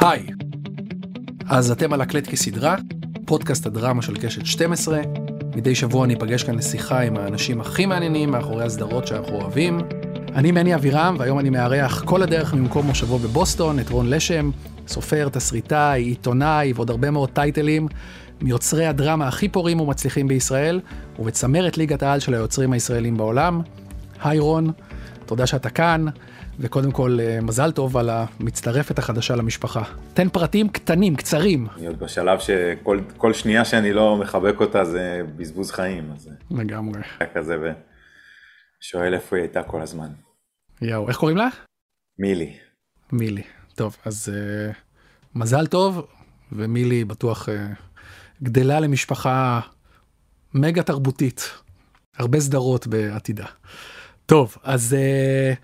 היי, אז אתם על הקלט כסדרה, פודקאסט הדרמה של קשת 12. מדי שבוע אני אפגש כאן לשיחה עם האנשים הכי מעניינים מאחורי הסדרות שאנחנו אוהבים. אני מני אבירם, והיום אני מארח כל הדרך ממקום מושבו בבוסטון את רון לשם, סופר, תסריטאי, עיתונאי ועוד הרבה מאוד טייטלים, מיוצרי הדרמה הכי פורים ומצליחים בישראל, ובצמרת ליגת העל של היוצרים הישראלים בעולם. היי רון, תודה שאתה כאן. וקודם כל, אה, מזל טוב על המצטרפת החדשה למשפחה. תן פרטים קטנים, קצרים. אני עוד בשלב שכל שנייה שאני לא מחבק אותה זה בזבוז חיים. אז לגמרי. היה כזה ושואל איפה היא הייתה כל הזמן. יואו, איך קוראים לך? מילי. מילי. טוב, אז uh, מזל טוב, ומילי בטוח uh, גדלה למשפחה מגה תרבותית. הרבה סדרות בעתידה. טוב, אז uh,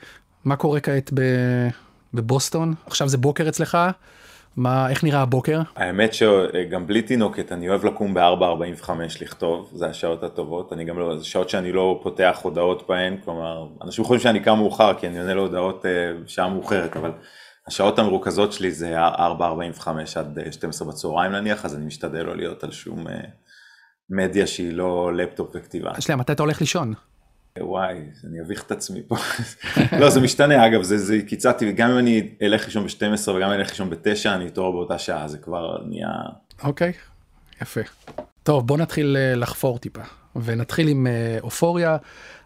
מה קורה כעת בבוסטון? עכשיו זה בוקר אצלך, מה, איך נראה הבוקר? האמת שגם בלי תינוקת אני אוהב לקום ב-4.45 לכתוב, זה השעות הטובות, אני גם לא, זה שעות שאני לא פותח הודעות בהן, כלומר, אנשים חושבים שאני קם מאוחר כי אני עונה להודעות אה, שעה מאוחרת, אבל השעות המרוכזות שלי זה 4.45 עד 12 בצהריים נניח, אז אני משתדל לא להיות על שום אה, מדיה שהיא לא לפטופ וכתיבה. שנייה, מתי אתה הולך לישון? וואי, אני אביך את עצמי פה. לא, זה משתנה, אגב, זה, זה קיצרתי, גם אם אני אלך לישון ב-12 וגם אם אני אלך לישון ב-9, אני אתעורר באותה שעה, זה כבר נהיה... אוקיי, יפה. טוב, בוא נתחיל אה, לחפור טיפה, ונתחיל עם אה, אופוריה,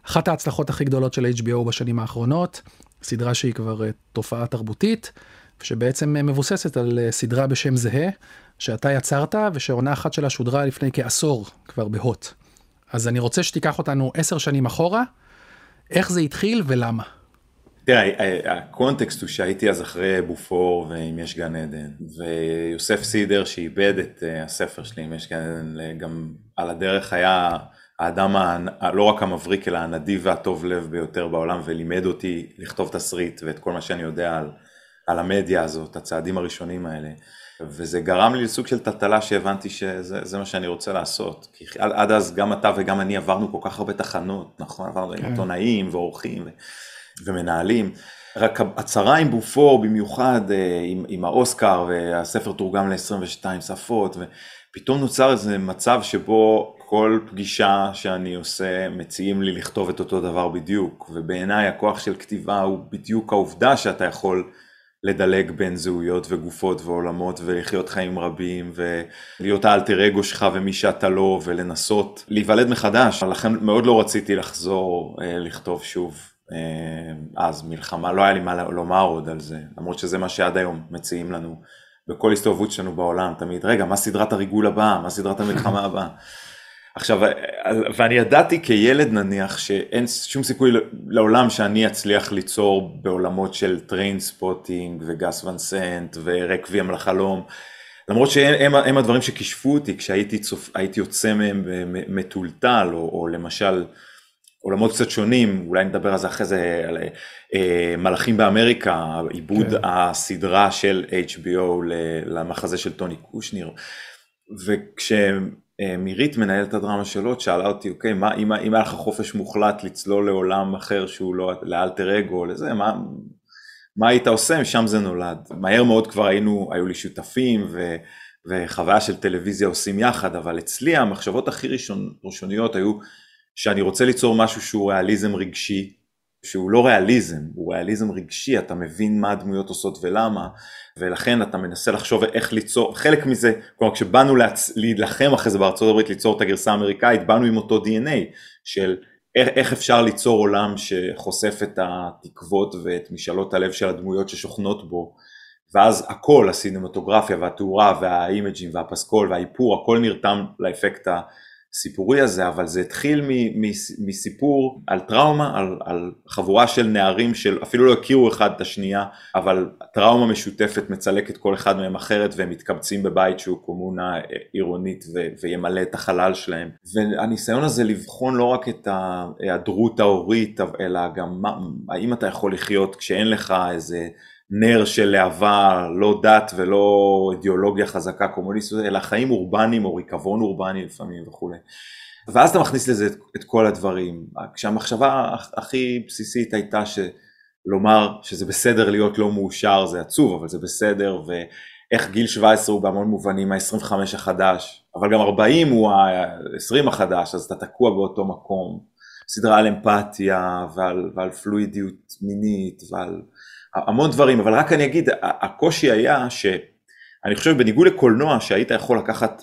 אחת ההצלחות הכי גדולות של HBO בשנים האחרונות, סדרה שהיא כבר אה, תופעה תרבותית, שבעצם מבוססת על סדרה בשם זהה, שאתה יצרת, ושעונה אחת שלה שודרה לפני כעשור כבר בהוט. אז אני רוצה שתיקח אותנו עשר שנים אחורה, איך זה התחיל ולמה. תראה, הקונטקסט הוא שהייתי אז אחרי בופור ואם יש גן עדן, ויוסף סידר שאיבד את אה, הספר שלי אם יש גן עדן, גם על הדרך היה האדם לא רק המבריק אלא הנדיב והטוב לב ביותר בעולם ולימד אותי לכתוב תסריט ואת כל מה שאני יודע על, על המדיה הזאת, הצעדים הראשונים האלה. וזה גרם לי לסוג של טלטלה שהבנתי שזה מה שאני רוצה לעשות. כי עד, עד אז גם אתה וגם אני עברנו כל כך הרבה תחנות, נכון? עברנו כן. עיתונאים ועורכים ו, ומנהלים. רק הצהרה עם בופור במיוחד אה, עם, עם האוסקר והספר תורגם ל-22 שפות ופתאום נוצר איזה מצב שבו כל פגישה שאני עושה מציעים לי לכתוב את אותו דבר בדיוק ובעיניי הכוח של כתיבה הוא בדיוק העובדה שאתה יכול לדלג בין זהויות וגופות ועולמות ולחיות חיים רבים ולהיות האלטר אגו שלך ומי שאתה לא ולנסות להיוולד מחדש. לכן מאוד לא רציתי לחזור אה, לכתוב שוב אה, אז מלחמה, לא היה לי מה לומר עוד על זה, למרות שזה מה שעד היום מציעים לנו בכל הסתובבות שלנו בעולם, תמיד רגע מה סדרת הריגול הבאה, מה סדרת המלחמה הבאה. עכשיו, ואני ידעתי כילד נניח שאין שום סיכוי לעולם שאני אצליח ליצור בעולמות של Trainspotting וגאס ואן סנט ורקוויאם לחלום, למרות שהם הם הדברים שכישפו אותי כשהייתי צופ, יוצא מהם מטולטל, או, או למשל עולמות קצת שונים, אולי נדבר על זה אחרי זה, על אה, מלאכים באמריקה, עיבוד כן. הסדרה של HBO למחזה של טוני קושניר, וכשהם מירית מנהלת הדרמה שלו שאלה אותי אוקיי מה אם, אם היה לך חופש מוחלט לצלול לעולם אחר שהוא לא לאלטר אגו לזה מה, מה היית עושה? משם זה נולד. מהר מאוד כבר היינו היו לי שותפים ו, וחוויה של טלוויזיה עושים יחד אבל אצלי המחשבות הכי ראשון, ראשוניות היו שאני רוצה ליצור משהו שהוא ריאליזם רגשי שהוא לא ריאליזם, הוא ריאליזם רגשי, אתה מבין מה הדמויות עושות ולמה, ולכן אתה מנסה לחשוב איך ליצור, חלק מזה, כלומר כשבאנו להצ... להילחם אחרי זה בארצות הברית ליצור את הגרסה האמריקאית, באנו עם אותו DNA של איך, אפשר ליצור עולם שחושף את התקוות ואת משאלות הלב של הדמויות ששוכנות בו, ואז הכל, הסינמטוגרפיה והתאורה והאימג'ים והפסקול והאיפור, הכל נרתם לאפקט ה... הסיפורי הזה, אבל זה התחיל מסיפור על טראומה, על, על חבורה של נערים שאפילו לא הכירו אחד את השנייה, אבל טראומה משותפת מצלקת כל אחד מהם אחרת והם מתקבצים בבית שהוא קומונה עירונית ו, וימלא את החלל שלהם. והניסיון הזה לבחון לא רק את ההיעדרות ההורית, אלא גם מה, האם אתה יכול לחיות כשאין לך איזה נר של להבה, לא דת ולא אידיאולוגיה חזקה קומוניסטית, אלא חיים אורבניים או ריקבון אורבני לפעמים וכולי. ואז אתה מכניס לזה את, את כל הדברים. כשהמחשבה הכי בסיסית הייתה שלומר שזה בסדר להיות לא מאושר זה עצוב, אבל זה בסדר, איך גיל 17 הוא בהמון מובנים ה-25 החדש, אבל גם 40 הוא ה-20 החדש, אז אתה תקוע באותו מקום. סדרה על אמפתיה ועל, ועל פלואידיות מינית ועל המון דברים, אבל רק אני אגיד, הקושי היה שאני חושב בניגוד לקולנוע שהיית יכול לקחת,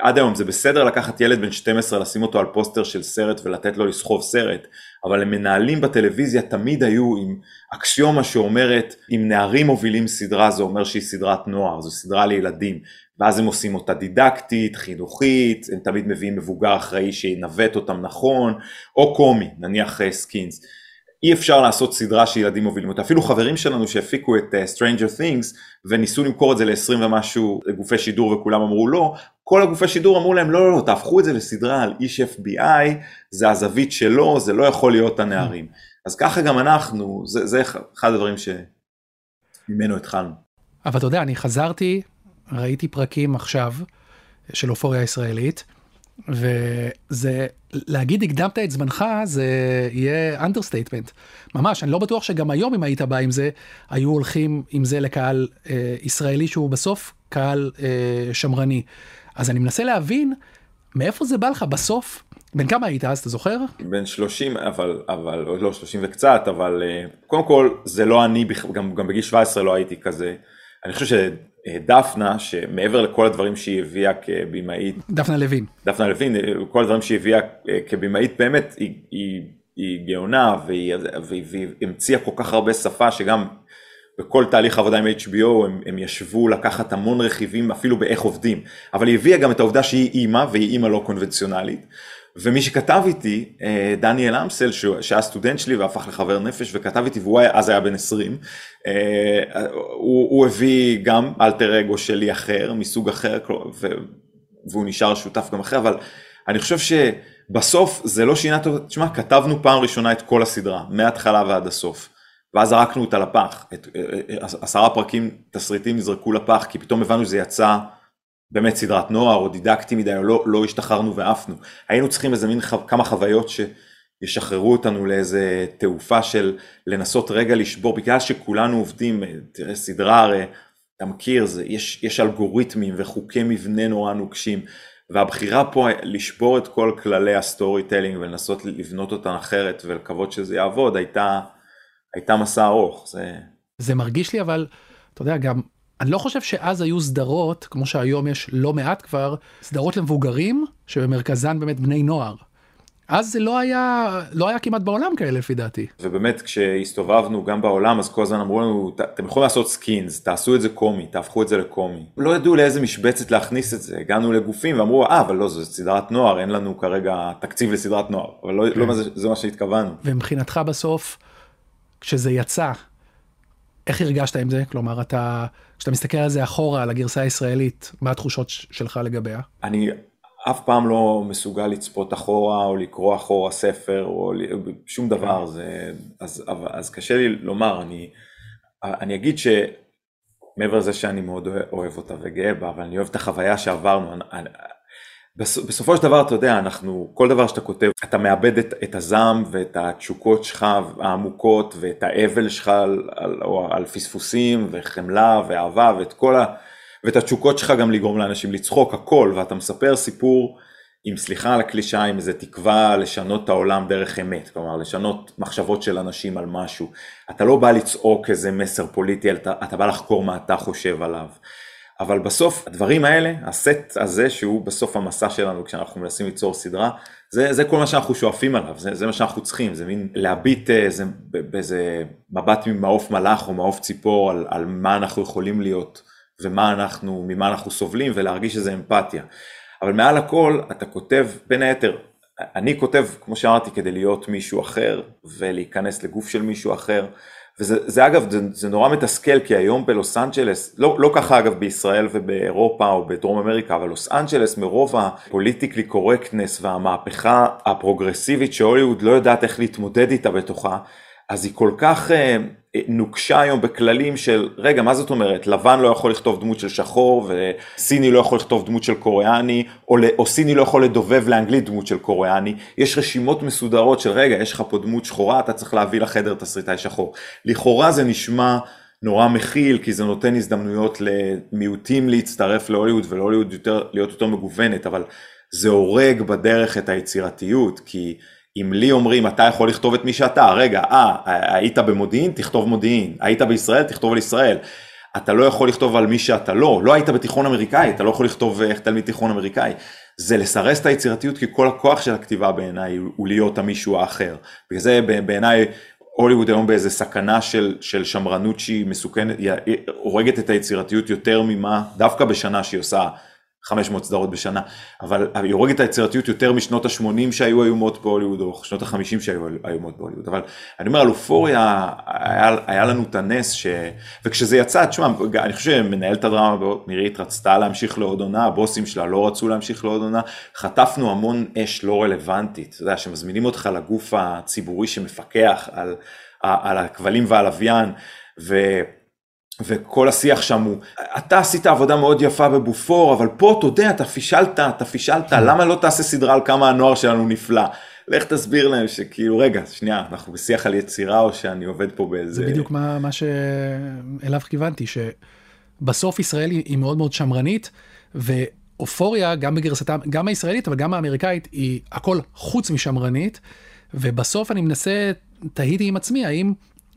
עד היום זה בסדר לקחת ילד בן 12 לשים אותו על פוסטר של סרט ולתת לו לסחוב סרט, אבל המנהלים בטלוויזיה תמיד היו עם אקסיומה שאומרת אם נערים מובילים סדרה זה אומר שהיא סדרת נוער, זו סדרה לילדים, ואז הם עושים אותה דידקטית, חינוכית, הם תמיד מביאים מבוגר אחראי שינווט אותם נכון, או קומי, נניח סקינס. Uh, אי אפשר לעשות סדרה שילדים מובילים אותה, אפילו חברים שלנו שהפיקו את uh, Stranger Things וניסו למכור את זה ל-20 ומשהו גופי שידור וכולם אמרו לא, כל הגופי שידור אמרו להם לא לא לא תהפכו את זה לסדרה על איש FBI, זה הזווית שלו, זה לא יכול להיות הנערים. אז ככה גם אנחנו, זה, זה אחד הדברים שממנו התחלנו. אבל אתה יודע, אני חזרתי, ראיתי פרקים עכשיו של אופוריה ישראלית. וזה, להגיד הקדמת את זמנך זה יהיה understatement. ממש, אני לא בטוח שגם היום אם היית בא עם זה, היו הולכים עם זה לקהל אה, ישראלי שהוא בסוף קהל אה, שמרני. אז אני מנסה להבין מאיפה זה בא לך בסוף. בן כמה היית אז, אתה זוכר? בן 30, אבל, אבל, לא 30 וקצת, אבל אה, קודם כל זה לא אני, גם, גם בגיל 17 לא הייתי כזה. אני חושב דפנה, שמעבר לכל הדברים שהיא הביאה כבימאית, דפנה לוין, דפנה לוין, כל הדברים שהיא הביאה כבימאית באמת היא, היא, היא גאונה והיא, והיא, והיא המציאה כל כך הרבה שפה שגם בכל תהליך עבודה עם HBO הם, הם ישבו לקחת המון רכיבים אפילו באיך עובדים, אבל היא הביאה גם את העובדה שהיא אימא והיא אימא לא קונבנציונלית. ומי שכתב איתי, אה, דניאל אמסל, שהיה סטודנט שלי והפך לחבר נפש וכתב איתי, והוא אז היה בן 20, אה, הוא, הוא הביא גם אלטר אגו שלי אחר, מסוג אחר, והוא נשאר שותף גם אחר, אבל אני חושב שבסוף זה לא שינה, תשמע, כתבנו פעם ראשונה את כל הסדרה, מההתחלה ועד הסוף. ואז זרקנו אותה לפח, את, אה, עשרה פרקים תסריטים נזרקו לפח, כי פתאום הבנו שזה יצא באמת סדרת נוער או דידקטי מדי או לא, לא השתחררנו ועפנו. היינו צריכים איזה מין חו, כמה חוויות שישחררו אותנו לאיזה תעופה של לנסות רגע לשבור, בגלל שכולנו עובדים, תראה סדרה הרי, אתה מכיר, זה, יש, יש אלגוריתמים וחוקי מבנה נורא נוקשים, והבחירה פה לשבור את כל כללי ה storytelling ולנסות לבנות אותן אחרת ולקוות שזה יעבוד, הייתה, הייתה מסע ארוך. זה... זה מרגיש לי אבל, אתה יודע, גם אני לא חושב שאז היו סדרות, כמו שהיום יש לא מעט כבר, סדרות למבוגרים, שבמרכזן באמת בני נוער. אז זה לא היה, לא היה כמעט בעולם כאלה לפי דעתי. ובאמת כשהסתובבנו גם בעולם אז כל הזמן אמרו לנו אתם יכולים לעשות סקינס, תעשו את זה קומי, תהפכו את זה לקומי. לא ידעו לאיזה משבצת להכניס את זה, הגענו לגופים ואמרו אה אבל לא זו סדרת נוער, אין לנו כרגע תקציב לסדרת נוער, אבל לא, לא כן. לא זה, זה מה שהתכוונו. ומבחינתך בסוף, כשזה יצא, איך הרגשת עם זה? כלומר, אתה, כשאתה מסתכל על זה אחורה, על הגרסה הישראלית, מה התחושות שלך לגביה? אני אף פעם לא מסוגל לצפות אחורה, או לקרוא אחורה ספר, או שום דבר, זה, אז, אז קשה לי לומר, אני, אני אגיד שמעבר לזה שאני מאוד אוהב אותה וגאה בה, אבל אני אוהב את החוויה שעברנו, אני, בסופו של דבר אתה יודע אנחנו כל דבר שאתה כותב אתה מאבד את, את הזעם ואת התשוקות שלך העמוקות ואת האבל שלך על, על, על פספוסים וחמלה ואהבה ואת כל ה... ואת התשוקות שלך גם לגרום לאנשים לצחוק הכל ואתה מספר סיפור עם סליחה על הקלישה עם איזה תקווה לשנות את העולם דרך אמת כלומר לשנות מחשבות של אנשים על משהו. אתה לא בא לצעוק איזה מסר פוליטי אתה, אתה בא לחקור מה אתה חושב עליו אבל בסוף הדברים האלה, הסט הזה שהוא בסוף המסע שלנו כשאנחנו מנסים ליצור סדרה, זה, זה כל מה שאנחנו שואפים עליו, זה, זה מה שאנחנו צריכים, זה מין להביט איזה, באיזה מבט ממעוף מלאך או מעוף ציפור על, על מה אנחנו יכולים להיות ומה אנחנו, ממה אנחנו סובלים ולהרגיש איזה אמפתיה. אבל מעל הכל אתה כותב בין היתר, אני כותב כמו שאמרתי כדי להיות מישהו אחר ולהיכנס לגוף של מישהו אחר. וזה זה, אגב, זה, זה נורא מתסכל, כי היום בלוס אנג'לס, לא, לא ככה אגב בישראל ובאירופה או בדרום אמריקה, אבל לוס אנג'לס מרוב ה political correctness והמהפכה הפרוגרסיבית שהוליווד לא יודעת איך להתמודד איתה בתוכה, אז היא כל כך אה, נוקשה היום בכללים של רגע מה זאת אומרת? לבן לא יכול לכתוב דמות של שחור וסיני לא יכול לכתוב דמות של קוריאני או, או סיני לא יכול לדובב לאנגלית דמות של קוריאני. יש רשימות מסודרות של רגע יש לך פה דמות שחורה אתה צריך להביא לחדר תסריטאי שחור. לכאורה זה נשמע נורא מכיל, כי זה נותן הזדמנויות למיעוטים להצטרף להוליווד ולהוליווד יותר, להיות יותר מגוונת, אבל זה הורג בדרך את היצירתיות, כי אם לי אומרים אתה יכול לכתוב את מי שאתה, רגע, אה, היית במודיעין, תכתוב מודיעין, היית בישראל, תכתוב על ישראל. אתה לא יכול לכתוב על מי שאתה לא, לא היית בתיכון אמריקאי, אתה לא יכול לכתוב איך תלמיד תיכון אמריקאי. זה לסרס את היצירתיות, כי כל הכוח של הכתיבה בעיניי הוא להיות המישהו האחר. בגלל זה בעיניי הוליווד היום באיזה סכנה של, של שמרנות שהיא מסוכנת, היא הורגת את היצירתיות יותר ממה, דווקא בשנה שהיא עושה 500 סדרות בשנה, אבל היא הורגת את היצירתיות יותר משנות ה-80 שהיו איומות בהוליווד, או שנות ה-50 שהיו איומות בהוליווד, אבל אני אומר על אופוריה, היה, היה לנו את הנס, ש... וכשזה יצא, תשמע, אני חושב שמנהלת הדרמה נירית רצתה להמשיך לעוד עונה, הבוסים שלה לא רצו להמשיך לעוד עונה, חטפנו המון אש לא רלוונטית, אתה יודע, שמזמינים אותך לגוף הציבורי שמפקח על, על הכבלים והלוויין, ו... וכל השיח שם הוא, אתה עשית עבודה מאוד יפה בבופור, אבל פה אתה יודע, אתה פישלת, אתה פישלת, כן. למה לא תעשה סדרה על כמה הנוער שלנו נפלא? לך תסביר להם שכאילו, רגע, שנייה, אנחנו בשיח על יצירה או שאני עובד פה באיזה... זה בדיוק מה, מה שאליו כיוונתי, שבסוף ישראל היא מאוד מאוד שמרנית, ואופוריה, גם בגרסתה, גם הישראלית, אבל גם האמריקאית, היא הכל חוץ משמרנית, ובסוף אני מנסה, תהיתי עם עצמי, האם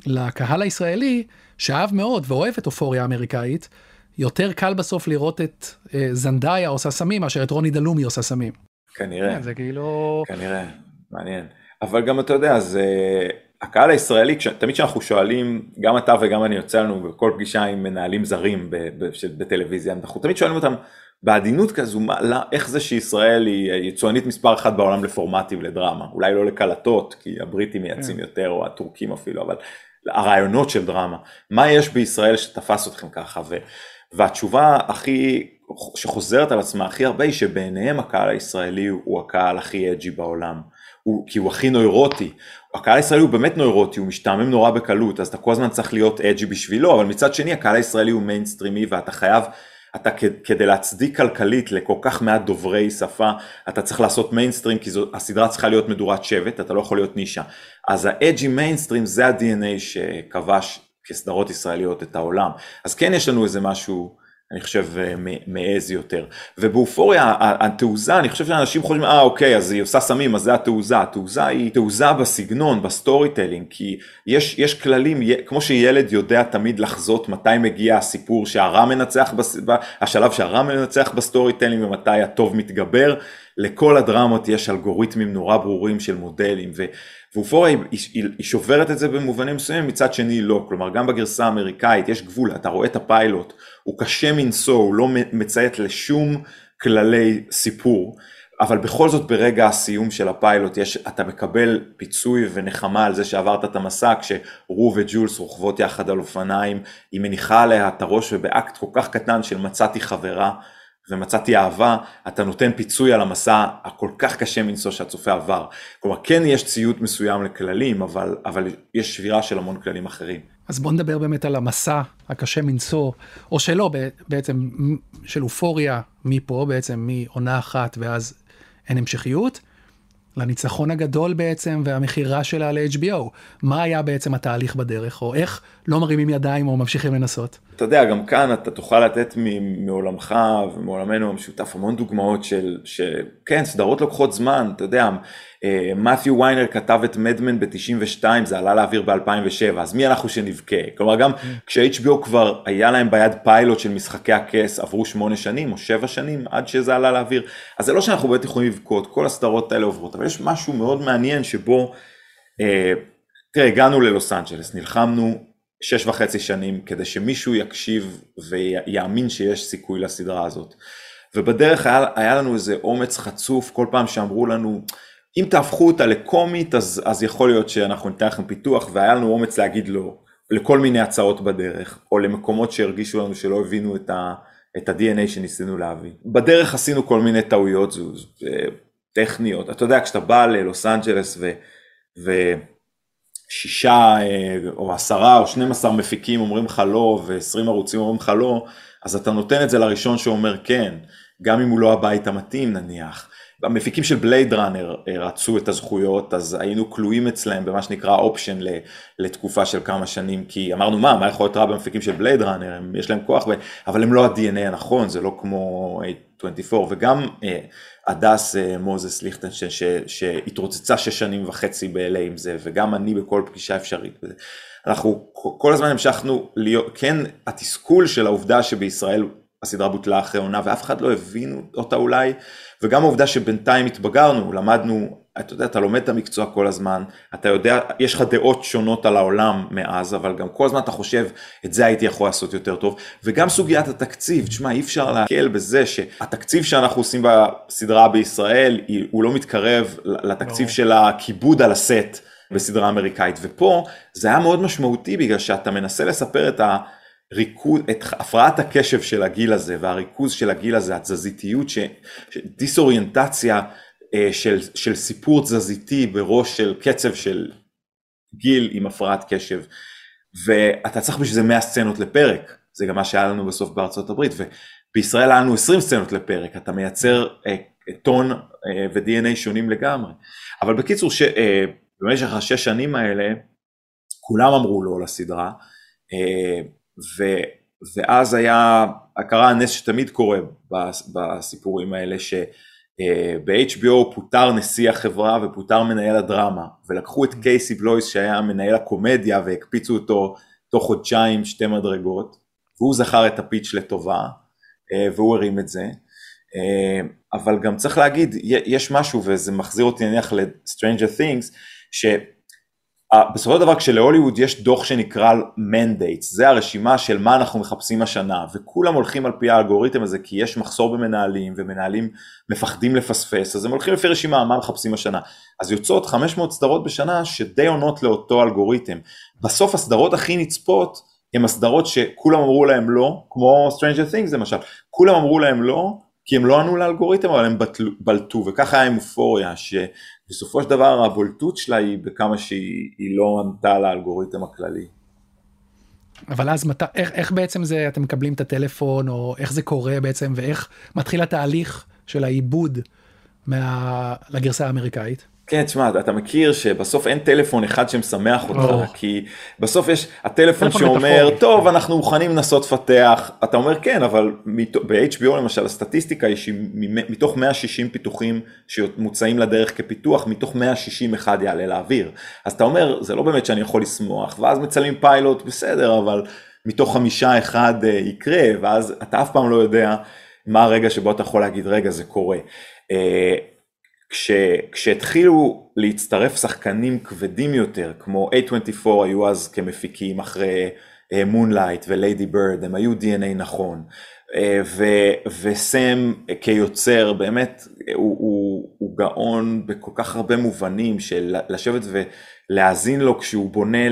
לקהל הישראלי, שאהב מאוד ואוהב את אופוריה האמריקאית, יותר קל בסוף לראות את אה, זנדאיה עושה סמים מאשר את רוני דלומי עושה סמים. כנראה. כן, זה כאילו... כנראה, מעניין. אבל גם אתה יודע, זה... הקהל הישראלי, כש... תמיד כשאנחנו שואלים, גם אתה וגם אני יוצא לנו בכל פגישה עם מנהלים זרים ב... ב... בטלוויזיה, אנחנו תמיד שואלים אותם בעדינות כזו, מה, לא, איך זה שישראל היא יצואנית מספר אחת בעולם לפורמטים לדרמה, אולי לא לקלטות, כי הבריטים מייצאים כן. יותר, או הטורקים אפילו, אבל הרעיונות של דרמה, מה יש בישראל שתפס אתכם ככה, ו, והתשובה הכי, שחוזרת על עצמה הכי הרבה היא שבעיניהם הקהל הישראלי הוא הקהל הכי edgy בעולם, הוא, כי הוא הכי נוירוטי, הקהל הישראלי הוא באמת נוירוטי, הוא משתעמם נורא בקלות, אז אתה כל הזמן צריך להיות edgy בשבילו, אבל מצד שני הקהל הישראלי הוא מיינסטרימי ואתה חייב אתה כדי להצדיק כלכלית לכל כך מעט דוברי שפה, אתה צריך לעשות מיינסטרים כי זו, הסדרה צריכה להיות מדורת שבט, אתה לא יכול להיות נישה. אז ה edgy mainstream זה ה-DNA שכבש כסדרות ישראליות את העולם. אז כן יש לנו איזה משהו אני חושב אה, מעז יותר. ובאופוריה התעוזה, אני חושב שאנשים חושבים, אה אוקיי, אז היא עושה סמים, אז זה התעוזה. התעוזה היא תעוזה בסגנון, ב storytelling, כי יש, יש כללים, כמו שילד יודע תמיד לחזות מתי מגיע הסיפור שהרע מנצח, השלב שהרע מנצח ב storytelling ומתי הטוב מתגבר, לכל הדרמות יש אלגוריתמים נורא ברורים של מודלים. ו... ואופוריה היא, היא, היא שוברת את זה במובנים מסוימים, מצד שני לא, כלומר גם בגרסה האמריקאית יש גבול, אתה רואה את הפיילוט, הוא קשה מנשוא, הוא לא מציית לשום כללי סיפור, אבל בכל זאת ברגע הסיום של הפיילוט יש, אתה מקבל פיצוי ונחמה על זה שעברת את המסע כשרו וג'ולס רוכבות יחד על אופניים, היא מניחה עליה את הראש ובאקט כל כך קטן של מצאתי חברה ומצאתי אהבה, אתה נותן פיצוי על המסע הכל כך קשה מנשוא שהצופה עבר. כלומר, כן יש ציות מסוים לכללים, אבל, אבל יש שבירה של המון כללים אחרים. אז בוא נדבר באמת על המסע הקשה מנשוא, או שלא, בעצם של אופוריה מפה, בעצם מעונה אחת ואז אין המשכיות. לניצחון הגדול בעצם והמכירה שלה ל-HBO. מה היה בעצם התהליך בדרך, או איך לא מרימים ידיים או ממשיכים לנסות? אתה יודע, גם כאן אתה תוכל לתת מעולמך ומעולמנו המשותף המון דוגמאות של, שכן, סדרות לוקחות זמן, אתה יודע, מת'יו ויינר כתב את מדמן ב-92, זה עלה לאוויר ב-2007, אז מי אנחנו שנבכה? כלומר, גם כש-HBO כבר היה להם ביד פיילוט של משחקי הכס, עברו שמונה שנים או שבע שנים עד שזה עלה לאוויר, אז זה לא שאנחנו באמת יכולים לבכות, כל הסדרות האלה עוברות, אבל יש משהו מאוד מעניין שבו, אה, תראה, הגענו ללוס אנג'לס, נלחמנו שש וחצי שנים כדי שמישהו יקשיב ויאמין שיש סיכוי לסדרה הזאת. ובדרך היה, היה לנו איזה אומץ חצוף כל פעם שאמרו לנו, אם תהפכו אותה לקומית אז, אז יכול להיות שאנחנו ניתן לכם פיתוח והיה לנו אומץ להגיד לא לכל מיני הצעות בדרך או למקומות שהרגישו לנו שלא הבינו את, ה, את ה-DNA שניסינו להביא. בדרך עשינו כל מיני טעויות זוז, טכניות, אתה יודע כשאתה בא ללוס אנג'לס ו... ו שישה אה, או עשרה או 12 מפיקים אומרים לך לא ו-20 ערוצים אומרים לך לא, אז אתה נותן את זה לראשון שאומר כן, גם אם הוא לא הבית המתאים נניח. המפיקים של בלייד ראנר רצו את הזכויות אז היינו כלואים אצלם במה שנקרא אופשן לתקופה של כמה שנים כי אמרנו מה מה יכול להיות רע במפיקים של בלייד ראנר יש להם כוח אבל הם לא ה-DNA הנכון זה לא כמו 24 וגם הדס מוזס ליכטנשטיין שהתרוצצה שש שנים וחצי ב-LA עם זה וגם אני בכל פגישה אפשרית. אנחנו כל הזמן המשכנו להיות כן התסכול של העובדה שבישראל הסדרה בוטלה אחרי עונה ואף אחד לא הבין אותה אולי וגם העובדה שבינתיים התבגרנו למדנו אתה יודע אתה לומד את המקצוע כל הזמן אתה יודע יש לך דעות שונות על העולם מאז אבל גם כל הזמן אתה חושב את זה הייתי יכול לעשות יותר טוב וגם סוגיית התקציב תשמע אי אפשר להקל בזה שהתקציב שאנחנו עושים בסדרה בישראל הוא לא מתקרב לתקציב לא. של הכיבוד על הסט בסדרה אמריקאית ופה זה היה מאוד משמעותי בגלל שאתה מנסה לספר את ה... ריכוז, את הפרעת הקשב של הגיל הזה והריכוז של הגיל הזה, התזזיתיות, ש, דיסאוריינטציה אה, של, של סיפור תזזיתי בראש של קצב של גיל עם הפרעת קשב. ואתה צריך בשביל זה 100 סצנות לפרק, זה גם מה שהיה לנו בסוף בארצות הברית. ובישראל היה לנו 20 סצנות לפרק, אתה מייצר אה, טון אה, ו-DNA שונים לגמרי, אבל בקיצור ש, אה, במשך השש שנים האלה כולם אמרו לא לסדרה אה, ו, ואז היה, קרה הנס שתמיד קורה בסיפורים האלה, שב-HBO אה, פוטר נשיא החברה ופוטר מנהל הדרמה, ולקחו את קייסי בלויס שהיה מנהל הקומדיה והקפיצו אותו תוך חודשיים שתי מדרגות, והוא זכר את ה pitch לטובה, אה, והוא הרים את זה. אה, אבל גם צריך להגיד, יש משהו, וזה מחזיר אותי נניח ל-Stranger Things, ש... בסופו של דבר כשלהוליווד יש דוח שנקרא mandates, זה הרשימה של מה אנחנו מחפשים השנה, וכולם הולכים על פי האלגוריתם הזה כי יש מחסור במנהלים ומנהלים מפחדים לפספס, אז הם הולכים לפי רשימה מה מחפשים השנה. אז יוצאות 500 סדרות בשנה שדי עונות לאותו אלגוריתם. בסוף הסדרות הכי נצפות הם הסדרות שכולם אמרו להם לא, כמו Stranger Things למשל, כולם אמרו להם לא, כי הם לא ענו לאלגוריתם אבל הם בלטו וככה היה עם אופוריה שבסופו של דבר הבולטות שלה היא בכמה שהיא לא ענתה לאלגוריתם הכללי. אבל אז מת... איך, איך בעצם זה אתם מקבלים את הטלפון או איך זה קורה בעצם ואיך מתחיל התהליך של העיבוד מה... לגרסה האמריקאית? כן, תשמע, אתה מכיר שבסוף אין טלפון אחד שמשמח אותך, oh. כי בסוף יש הטלפון שאומר, מטפורי. טוב, אנחנו מוכנים לנסות לפתח, אתה אומר כן, אבל ב-HBO למשל הסטטיסטיקה היא שמתוך 160 פיתוחים שמוצאים לדרך כפיתוח, מתוך 160 אחד יעלה לאוויר. אז אתה אומר, זה לא באמת שאני יכול לשמוח, ואז מצלמים פיילוט, בסדר, אבל מתוך חמישה אחד אה, יקרה, ואז אתה אף פעם לא יודע מה הרגע שבו אתה יכול להגיד, רגע, זה קורה. כש, כשהתחילו להצטרף שחקנים כבדים יותר, כמו A24 היו אז כמפיקים אחרי מונלייט וליידי בירד, הם היו DNA נכון, אה, ו, וסם כיוצר, באמת הוא, הוא, הוא גאון בכל כך הרבה מובנים של לשבת ולהאזין לו כשהוא בונה,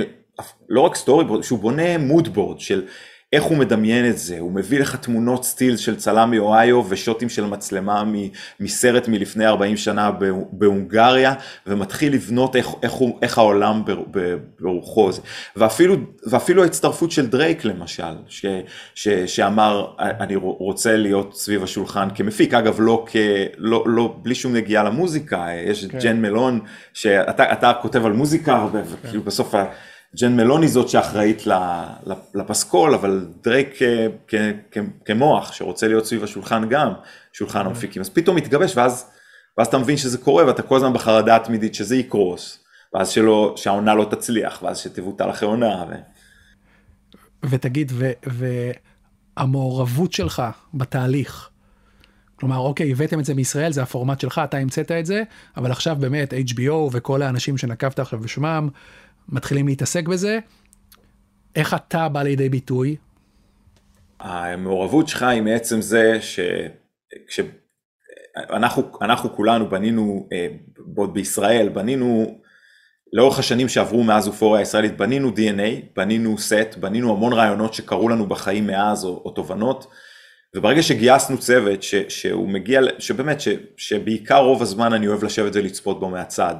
לא רק storyboard, כשהוא בונה moodboard של איך הוא מדמיין את זה, הוא מביא לך תמונות סטילס של צלם מאוהיו ושוטים של מצלמה מסרט מלפני 40 שנה בהונגריה ומתחיל לבנות איך, איך, הוא, איך העולם ברוחו זה. ואפילו, ואפילו ההצטרפות של דרייק למשל, ש, ש, שאמר אני רוצה להיות סביב השולחן כמפיק, אגב לא, כ, לא, לא בלי שום נגיעה למוזיקה, יש כן. ג'ן מלון שאתה כותב על מוזיקה הרבה כן. וכאילו בסוף ג'ן מלוני זאת שאחראית לפסקול, אבל דרייק כמוח שרוצה להיות סביב השולחן גם, שולחן. המפיקים, אז פתאום מתגבש ואז, ואז אתה מבין שזה קורה ואתה כל הזמן בחרדה תמידית שזה יקרוס, ואז שלא, שהעונה לא תצליח, ואז שתבוטל אחרי עונה. ו... ותגיד, ו, והמעורבות שלך בתהליך, כלומר, אוקיי, הבאתם את זה מישראל, זה הפורמט שלך, אתה המצאת את זה, אבל עכשיו באמת HBO וכל האנשים שנקבת עכשיו בשמם, מתחילים להתעסק בזה. איך אתה בא לידי ביטוי? המעורבות שלך היא מעצם זה שכשאנחנו אנחנו כולנו בנינו, אה, עוד בישראל, בנינו לאורך השנים שעברו מאז אופוריה הישראלית, בנינו DNA, בנינו סט, בנינו המון רעיונות שקרו לנו בחיים מאז או, או תובנות. וברגע שגייסנו צוות ש, שהוא מגיע, שבאמת, ש, שבעיקר רוב הזמן אני אוהב לשבת ולצפות בו מהצד.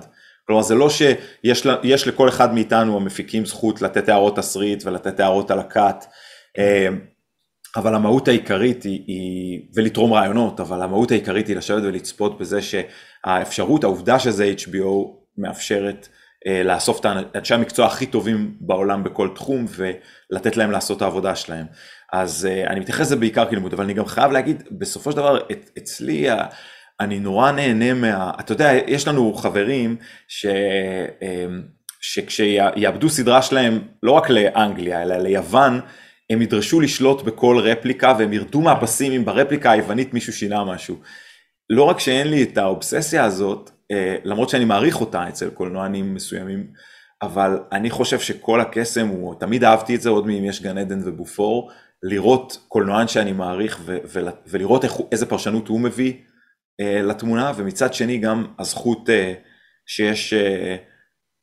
כלומר זה לא שיש לכל אחד מאיתנו המפיקים זכות לתת הערות תסריט ולתת הערות על הקאט. אה, אבל המהות העיקרית היא, ולתרום רעיונות, אבל המהות העיקרית היא לשבת ולצפות בזה שהאפשרות, העובדה שזה HBO מאפשרת אה, לאסוף את אנשי המקצוע הכי טובים בעולם בכל תחום ולתת להם לעשות את העבודה שלהם. אז אה, אני מתייחס לזה בעיקר כלימוד, אבל אני גם חייב להגיד, בסופו של דבר, אצלי, אני נורא נהנה מה... אתה יודע, יש לנו חברים ש... אה, שכשיאבדו סדרה שלהם לא רק לאנגליה, אלא ליוון, הם ידרשו לשלוט בכל רפליקה והם ירדו מהפסים אם ברפליקה היוונית מישהו שינה משהו. לא רק שאין לי את האובססיה הזאת, אה, למרות שאני מעריך אותה אצל קולנוענים מסוימים, אבל אני חושב שכל הקסם הוא, תמיד אהבתי את זה עוד מאם יש גן עדן ובופור, לראות קולנוען שאני מעריך ו- ו- ולראות איך, איזה פרשנות הוא מביא לתמונה, ומצד שני גם הזכות uh, שיש uh,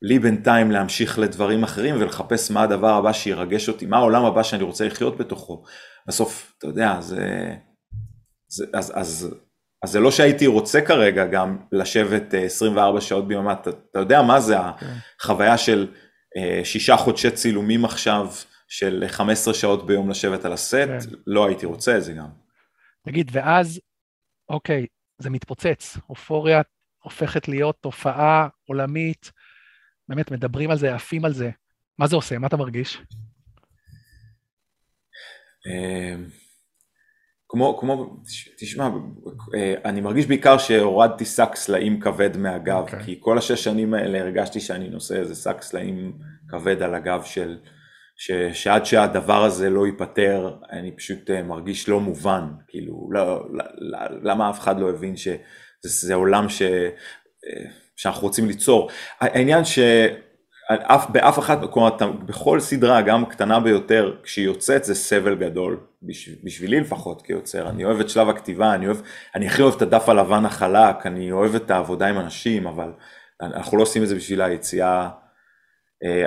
לי בינתיים להמשיך לדברים אחרים ולחפש מה הדבר הבא שירגש אותי, מה העולם הבא שאני רוצה לחיות בתוכו. בסוף, אתה יודע, זה... זה אז, אז אז זה לא שהייתי רוצה כרגע גם לשבת 24 אה, שעות ביממה, אתה, אתה יודע מה זה כן. החוויה של אה, שישה חודשי צילומים עכשיו, של 15 שעות ביום לשבת על הסט, כן. לא הייתי רוצה את זה גם. תגיד, ואז, אוקיי, זה מתפוצץ, אופוריה הופכת להיות תופעה עולמית, באמת מדברים על זה, עפים על זה, מה זה עושה? מה אתה מרגיש? אה, כמו, כמו, תשמע, אה, אני מרגיש בעיקר שהורדתי שק סלעים כבד מהגב, okay. אוקיי. כי כל השש שנים האלה הרגשתי שאני נושא איזה שק סלעים כבד על הגב של, ש, שעד שהדבר הזה לא ייפתר, אני פשוט אה, מרגיש לא מובן, כאילו, לא, לא, לא, למה אף אחד לא הבין שזה עולם ש, אה, שאנחנו רוצים ליצור. העניין ש... אף, באף אחת, כלומר בכל סדרה, גם קטנה ביותר, כשהיא יוצאת זה סבל גדול, בשבילי לפחות כיוצר, אני אוהב את שלב הכתיבה, אני אוהב, אני הכי אוהב את הדף הלבן החלק, אני אוהב את העבודה עם אנשים, אבל אנחנו לא עושים את זה בשביל היציאה, אה,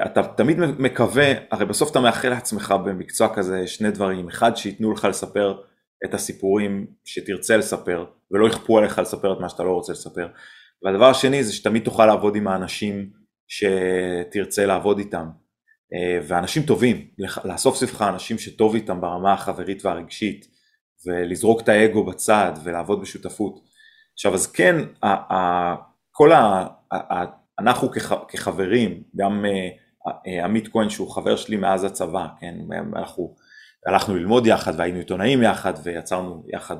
אתה תמיד מקווה, הרי בסוף אתה מאחל לעצמך במקצוע כזה שני דברים, אחד שייתנו לך לספר את הסיפורים שתרצה לספר, ולא יכפו עליך לספר את מה שאתה לא רוצה לספר, והדבר השני זה שתמיד תוכל לעבוד עם האנשים שתרצה לעבוד איתם. אה, ואנשים טובים, לאסוף סביבך אנשים שטוב איתם ברמה החברית והרגשית, ולזרוק את האגו בצד ולעבוד בשותפות. עכשיו אז כן, כל ה... אנחנו כחברים, גם אה, אה, עמית כהן שהוא חבר שלי מאז הצבא, כן, אנחנו הלכנו ללמוד יחד והיינו עיתונאים יחד ויצרנו יחד.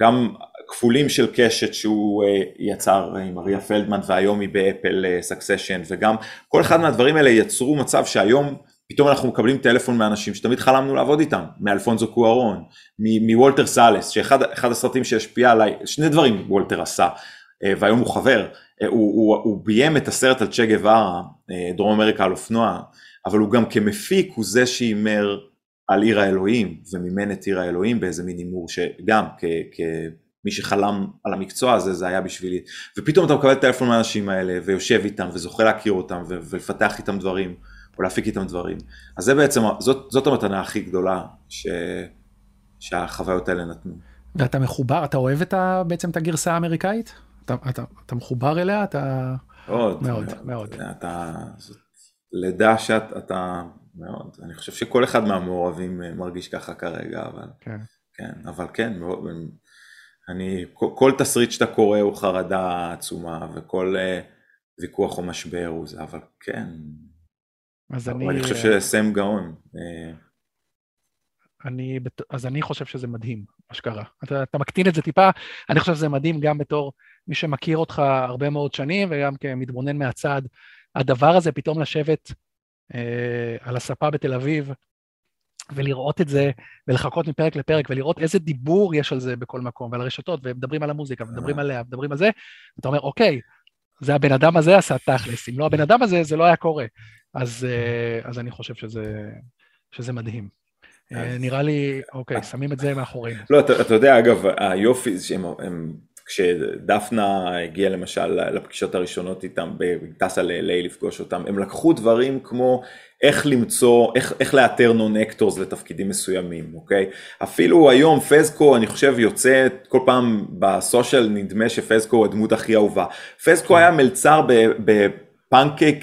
גם כפולים של קשת שהוא אה, יצר עם מריה פלדמן והיום היא באפל סקסשן אה, וגם כל אחד מהדברים האלה יצרו מצב שהיום פתאום אנחנו מקבלים טלפון מאנשים שתמיד חלמנו לעבוד איתם, מאלפונזו קוארון, מוולטר סאלס, שאחד הסרטים שהשפיע עליי, שני דברים וולטר עשה, אה, והיום הוא חבר, הוא, הוא, הוא ביים את הסרט על צ'ה גווארה, דרום אמריקה על אופנוע, אבל הוא גם כמפיק הוא זה שהימר על עיר האלוהים ומימן את עיר האלוהים באיזה מין הימור שגם כ... כ מי שחלם על המקצוע הזה זה היה בשבילי. ופתאום אתה מקבל טלפון מהאנשים האלה ויושב איתם וזוכה להכיר אותם ולפתח איתם דברים או להפיק איתם דברים. אז זה בעצם זאת, זאת המתנה הכי גדולה ש, שהחוויות האלה נתנו. ואתה מחובר אתה אוהב את ה, בעצם את הגרסה האמריקאית אתה, אתה, אתה מחובר אליה אתה מאוד מאוד מאוד אתה לידה שאתה מאוד אני חושב שכל אחד מהמעורבים מרגיש ככה כרגע אבל כן, כן אבל כן מאוד, אני, כל, כל תסריט שאתה קורא הוא חרדה עצומה, וכל uh, ויכוח או משבר הוא זה, אבל כן. אז אני... אני חושב אה, שסם גאון. אני, אז אני חושב שזה מדהים, מה שקרה. אתה, אתה מקטין את זה טיפה, אני חושב שזה מדהים גם בתור מי שמכיר אותך הרבה מאוד שנים, וגם כמתבונן מהצד. הדבר הזה, פתאום לשבת אה, על הספה בתל אביב, ולראות את זה, ולחכות מפרק לפרק, ולראות איזה דיבור יש על זה בכל מקום, ועל הרשתות, ומדברים על המוזיקה, ומדברים עליה, ומדברים על זה, ואתה אומר, אוקיי, זה הבן אדם הזה עשה תכלס, אם לא הבן אדם הזה, זה לא היה קורה. אז, אה, אז אני חושב שזה, שזה מדהים. אה, נראה לי, אוקיי, שמים את זה מאחורינו. לא, אתה, אתה יודע, אגב, היופי, שהם הם, כשדפנה הגיעה למשל לפגישות הראשונות איתם, טסה ל-LA לפגוש אותם, הם לקחו דברים כמו איך למצוא, איך, איך לאתר non-actors לתפקידים מסוימים, אוקיי? אפילו היום פזקו, אני חושב, יוצא כל פעם ב social, נדמה שפזקו הוא הדמות הכי אהובה. פזקו היה מלצר בפנקק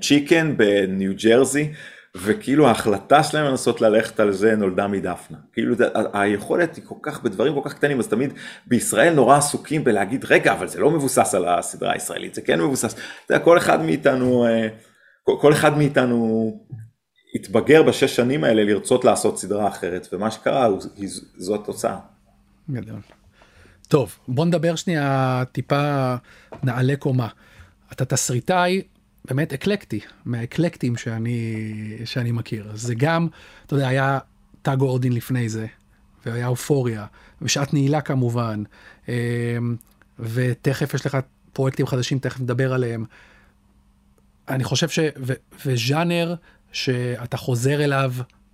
צ'יקן בניו ג'רזי, וכאילו ההחלטה שלהם לנסות ללכת על זה נולדה מדפנה. כאילו היכולת היא כל כך בדברים כל כך קטנים, אז תמיד בישראל נורא עסוקים בלהגיד, רגע, אבל זה לא מבוסס על הסדרה הישראלית, זה כן מבוסס. אתה יודע, כל אחד מאיתנו, אה, כל אחד מאיתנו התבגר בשש שנים האלה לרצות לעשות סדרה אחרת, ומה שקרה זו התוצאה. גדול. טוב, בוא נדבר שנייה טיפה נעלה קומה. אתה תסריטאי באמת אקלקטי, מהאקלקטים שאני, שאני מכיר. זה גם, אתה יודע, היה טאגו אורדין לפני זה, והיה אופוריה, ושעת נעילה כמובן, אמ, ותכף יש לך פרויקטים חדשים, תכף נדבר עליהם. אני חושב ש... ו, וז'אנר שאתה חוזר אליו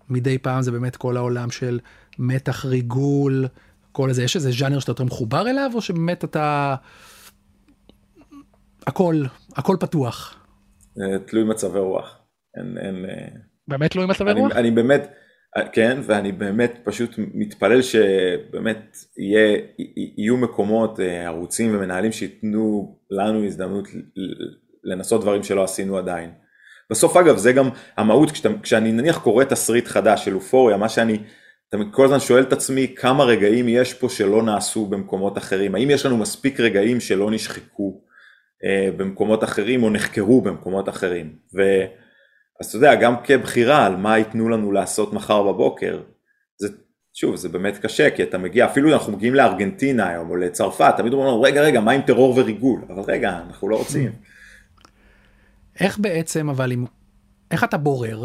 מדי פעם, זה באמת כל העולם של מתח ריגול, כל איזה, יש איזה ז'אנר שאתה יותר מחובר אליו, או שבאמת אתה... הכל, הכל פתוח. אה, תלוי מצבי רוח. אין, אין... אה, באמת תלוי מצבי רוח? אני באמת, אה, כן, ואני באמת פשוט מתפלל שבאמת יהיה, יהיו מקומות, ערוצים ומנהלים שייתנו לנו הזדמנות לנסות דברים שלא עשינו עדיין. בסוף אגב זה גם המהות, כשאתה, כשאני נניח קורא תסריט חדש של אופוריה, מה שאני כל הזמן שואל את עצמי כמה רגעים יש פה שלא נעשו במקומות אחרים, האם יש לנו מספיק רגעים שלא נשחקו במקומות אחרים או נחקרו במקומות אחרים. ו... אז אתה יודע, גם כבחירה על מה ייתנו לנו לעשות מחר בבוקר, זה, שוב, זה באמת קשה, כי אתה מגיע, אפילו אנחנו מגיעים לארגנטינה היום או לצרפת, תמיד אומרים לנו, רגע, רגע, מה עם טרור וריגול? אבל רגע, אנחנו לא רוצים. איך בעצם, אבל אם, איך אתה בורר?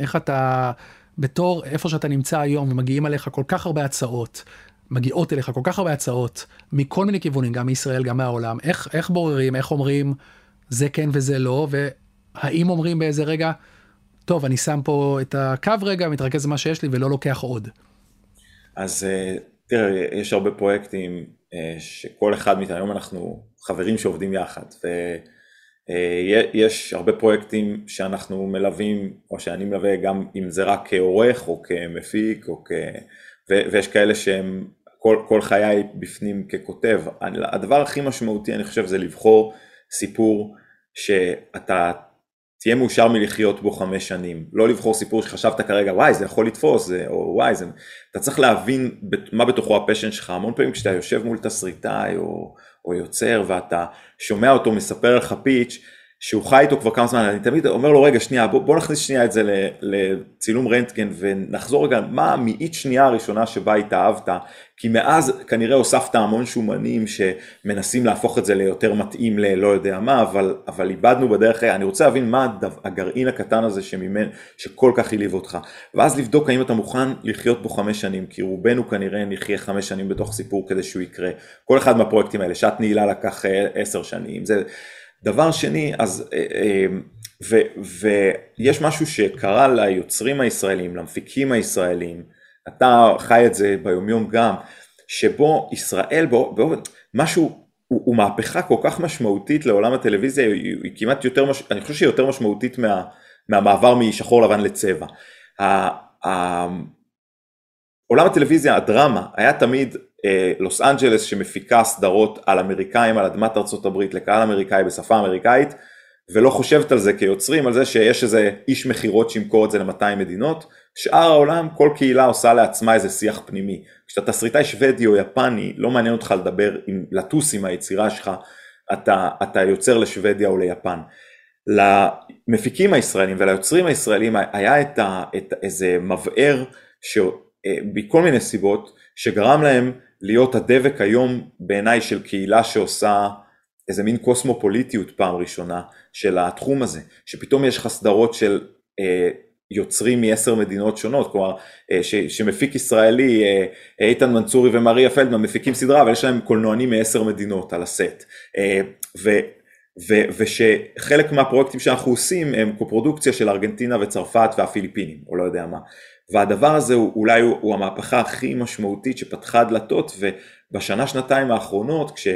איך אתה, בתור איפה שאתה נמצא היום ומגיעים עליך כל כך הרבה הצעות, מגיעות אליך כל כך הרבה הצעות מכל מיני כיוונים, גם מישראל, גם מהעולם, איך, איך בוררים, איך אומרים זה כן וזה לא, והאם אומרים באיזה רגע, טוב, אני שם פה את הקו רגע, מתרכז במה שיש לי ולא לוקח עוד. אז אה, תראה, יש הרבה פרויקטים אה, שכל אחד מאיתנו, היום אנחנו חברים שעובדים יחד, ויש אה, הרבה פרויקטים שאנחנו מלווים, או שאני מלווה גם אם זה רק כעורך או כמפיק, או כ... ויש כאלה שהם כל, כל חיי בפנים ככותב. הדבר הכי משמעותי אני חושב זה לבחור סיפור שאתה תהיה מאושר מלחיות בו חמש שנים, לא לבחור סיפור שחשבת כרגע וואי זה יכול לתפוס או וואי זה, אתה צריך להבין מה בתוכו הפשן שלך, המון פעמים כשאתה יושב מול תסריטאי או, או יוצר ואתה שומע אותו מספר לך פיץ' שהוא חי איתו כבר כמה זמן, אני תמיד אומר לו רגע שנייה בוא, בוא נכניס שנייה את זה לצילום רנטגן ונחזור רגע מה המאית שנייה הראשונה שבה התאהבת, כי מאז כנראה הוספת המון שומנים שמנסים להפוך את זה ליותר מתאים ללא יודע מה, אבל, אבל איבדנו בדרך, אני רוצה להבין מה הגרעין הקטן הזה שממנו, שכל כך העליב אותך, ואז לבדוק האם אתה מוכן לחיות בו חמש שנים, כי רובנו כנראה נחיה חמש שנים בתוך סיפור כדי שהוא יקרה, כל אחד מהפרויקטים האלה, שעת נעילה לקח אה, עשר שנים, זה דבר שני, אז, אה, אה, ו, ויש משהו שקרה ליוצרים הישראלים, למפיקים הישראלים, אתה חי את זה ביומיום גם, שבו ישראל, באופן, משהו, הוא, הוא מהפכה כל כך משמעותית לעולם הטלוויזיה, היא, היא כמעט יותר, מש, אני חושב שהיא יותר משמעותית מה, מהמעבר משחור לבן לצבע. עולם הטלוויזיה, הדרמה, היה תמיד לוס אנג'לס שמפיקה סדרות על אמריקאים, על אדמת ארצות הברית לקהל אמריקאי בשפה אמריקאית ולא חושבת על זה כיוצרים, על זה שיש איזה איש מכירות שימכור את זה ל-200 מדינות, שאר העולם, כל קהילה עושה לעצמה איזה שיח פנימי. כשאתה תסריטאי שוודי או יפני, לא מעניין אותך לדבר, עם, לטוס עם היצירה שלך, אתה, אתה יוצר לשוודיה או ליפן. למפיקים הישראלים וליוצרים הישראלים היה את, ה, את איזה מבער שמכל אה, מיני סיבות שגרם להם להיות הדבק היום בעיניי של קהילה שעושה איזה מין קוסמופוליטיות פעם ראשונה של התחום הזה, שפתאום יש לך סדרות של אה, יוצרים מעשר מדינות שונות, כלומר אה, ש, שמפיק ישראלי, אה, איתן מנצורי ומריה פלדמן מפיקים סדרה אבל יש להם קולנוענים מעשר מדינות על הסט, אה, ו, ו, ושחלק מהפרויקטים שאנחנו עושים הם קופרודוקציה של ארגנטינה וצרפת והפיליפינים, או לא יודע מה, והדבר הזה הוא, אולי הוא, הוא המהפכה הכי משמעותית שפתחה דלתות ובשנה שנתיים האחרונות כש...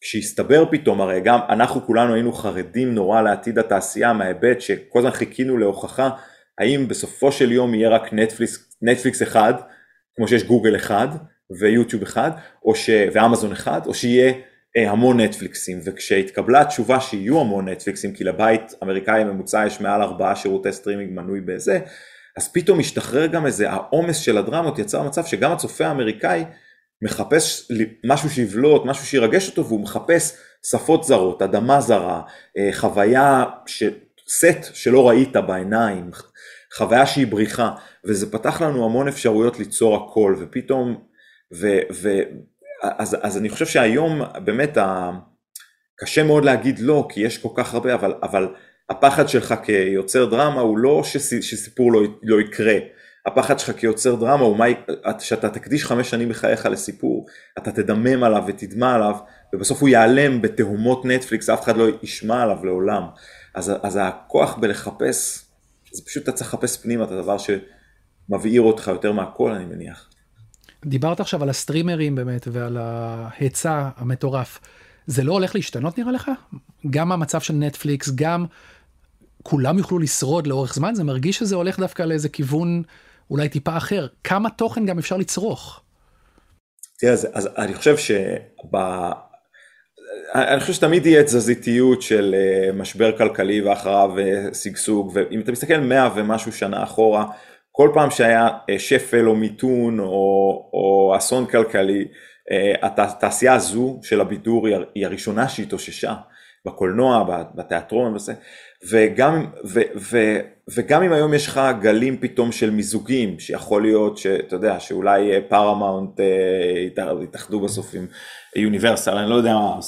כשהסתבר פתאום, הרי גם אנחנו כולנו היינו חרדים נורא לעתיד התעשייה מההיבט שכל הזמן חיכינו להוכחה האם בסופו של יום יהיה רק נטפליקס, נטפליקס אחד, כמו שיש גוגל אחד ויוטיוב אחד, או ש... ואמזון אחד, או שיהיה המון נטפליקסים. וכשהתקבלה התשובה שיהיו המון נטפליקסים כי לבית אמריקאי ממוצע יש מעל ארבעה שירותי סטרימינג מנוי בזה אז פתאום משתחרר גם איזה העומס של הדרמות יצר מצב שגם הצופה האמריקאי מחפש משהו שיבלוט משהו שירגש אותו והוא מחפש שפות זרות אדמה זרה אה, חוויה ש... סט שלא ראית בעיניים חוויה שהיא בריחה וזה פתח לנו המון אפשרויות ליצור הכל ופתאום ו, ו, אז, אז אני חושב שהיום באמת ה, קשה מאוד להגיד לא כי יש כל כך הרבה אבל, אבל הפחד שלך כיוצר דרמה הוא לא שסיפור לא, לא יקרה הפחד שלך כיוצר דרמה הוא מה, שאתה תקדיש חמש שנים בחייך לסיפור אתה תדמם עליו ותדמע עליו ובסוף הוא ייעלם בתהומות נטפליקס אף אחד לא ישמע עליו לעולם אז, אז הכוח בלחפש זה פשוט אתה צריך לחפש פנימה את הדבר שמבעיר אותך יותר מהכל אני מניח. דיברת עכשיו על הסטרימרים באמת ועל ההיצע המטורף. זה לא הולך להשתנות נראה לך? גם המצב של נטפליקס, גם כולם יוכלו לשרוד לאורך זמן, זה מרגיש שזה הולך דווקא לאיזה כיוון אולי טיפה אחר. כמה תוכן גם אפשר לצרוך? תראה, אז, אז אני חושב שב... אני חושב שתמיד יהיה תזזיתיות של אה, משבר כלכלי ואחריו אה, שגשוג, ואם אתה מסתכל מאה ומשהו שנה אחורה, כל פעם שהיה אה, שפל או מיתון או, או אסון כלכלי, התעשייה הזו של הבידור היא הראשונה שהתאוששה, בקולנוע, בתיאטרון וזה, וגם, ו, ו, וגם אם היום יש לך גלים פתאום של מיזוגים, שיכול להיות שאתה יודע, שאולי פארמאונט יתאחדו בסוף עם יוניברסל, אני לא יודע מה,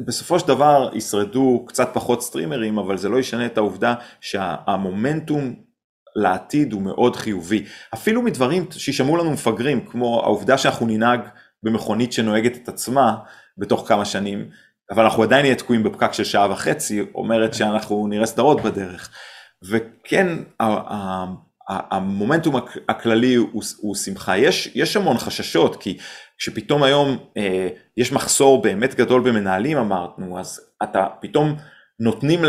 בסופו של דבר ישרדו קצת פחות סטרימרים, אבל זה לא ישנה את העובדה שהמומנטום לעתיד הוא מאוד חיובי. אפילו מדברים שישמעו לנו מפגרים, כמו העובדה שאנחנו ננהג במכונית שנוהגת את עצמה בתוך כמה שנים, אבל אנחנו עדיין נהיה תקועים בפקק של שעה וחצי, אומרת שאנחנו נראה סדרות בדרך. וכן, המומנטום הכללי הוא, הוא שמחה. יש, יש המון חששות, כי כשפתאום היום אה, יש מחסור באמת גדול במנהלים אמרנו, אז אתה פתאום נותנים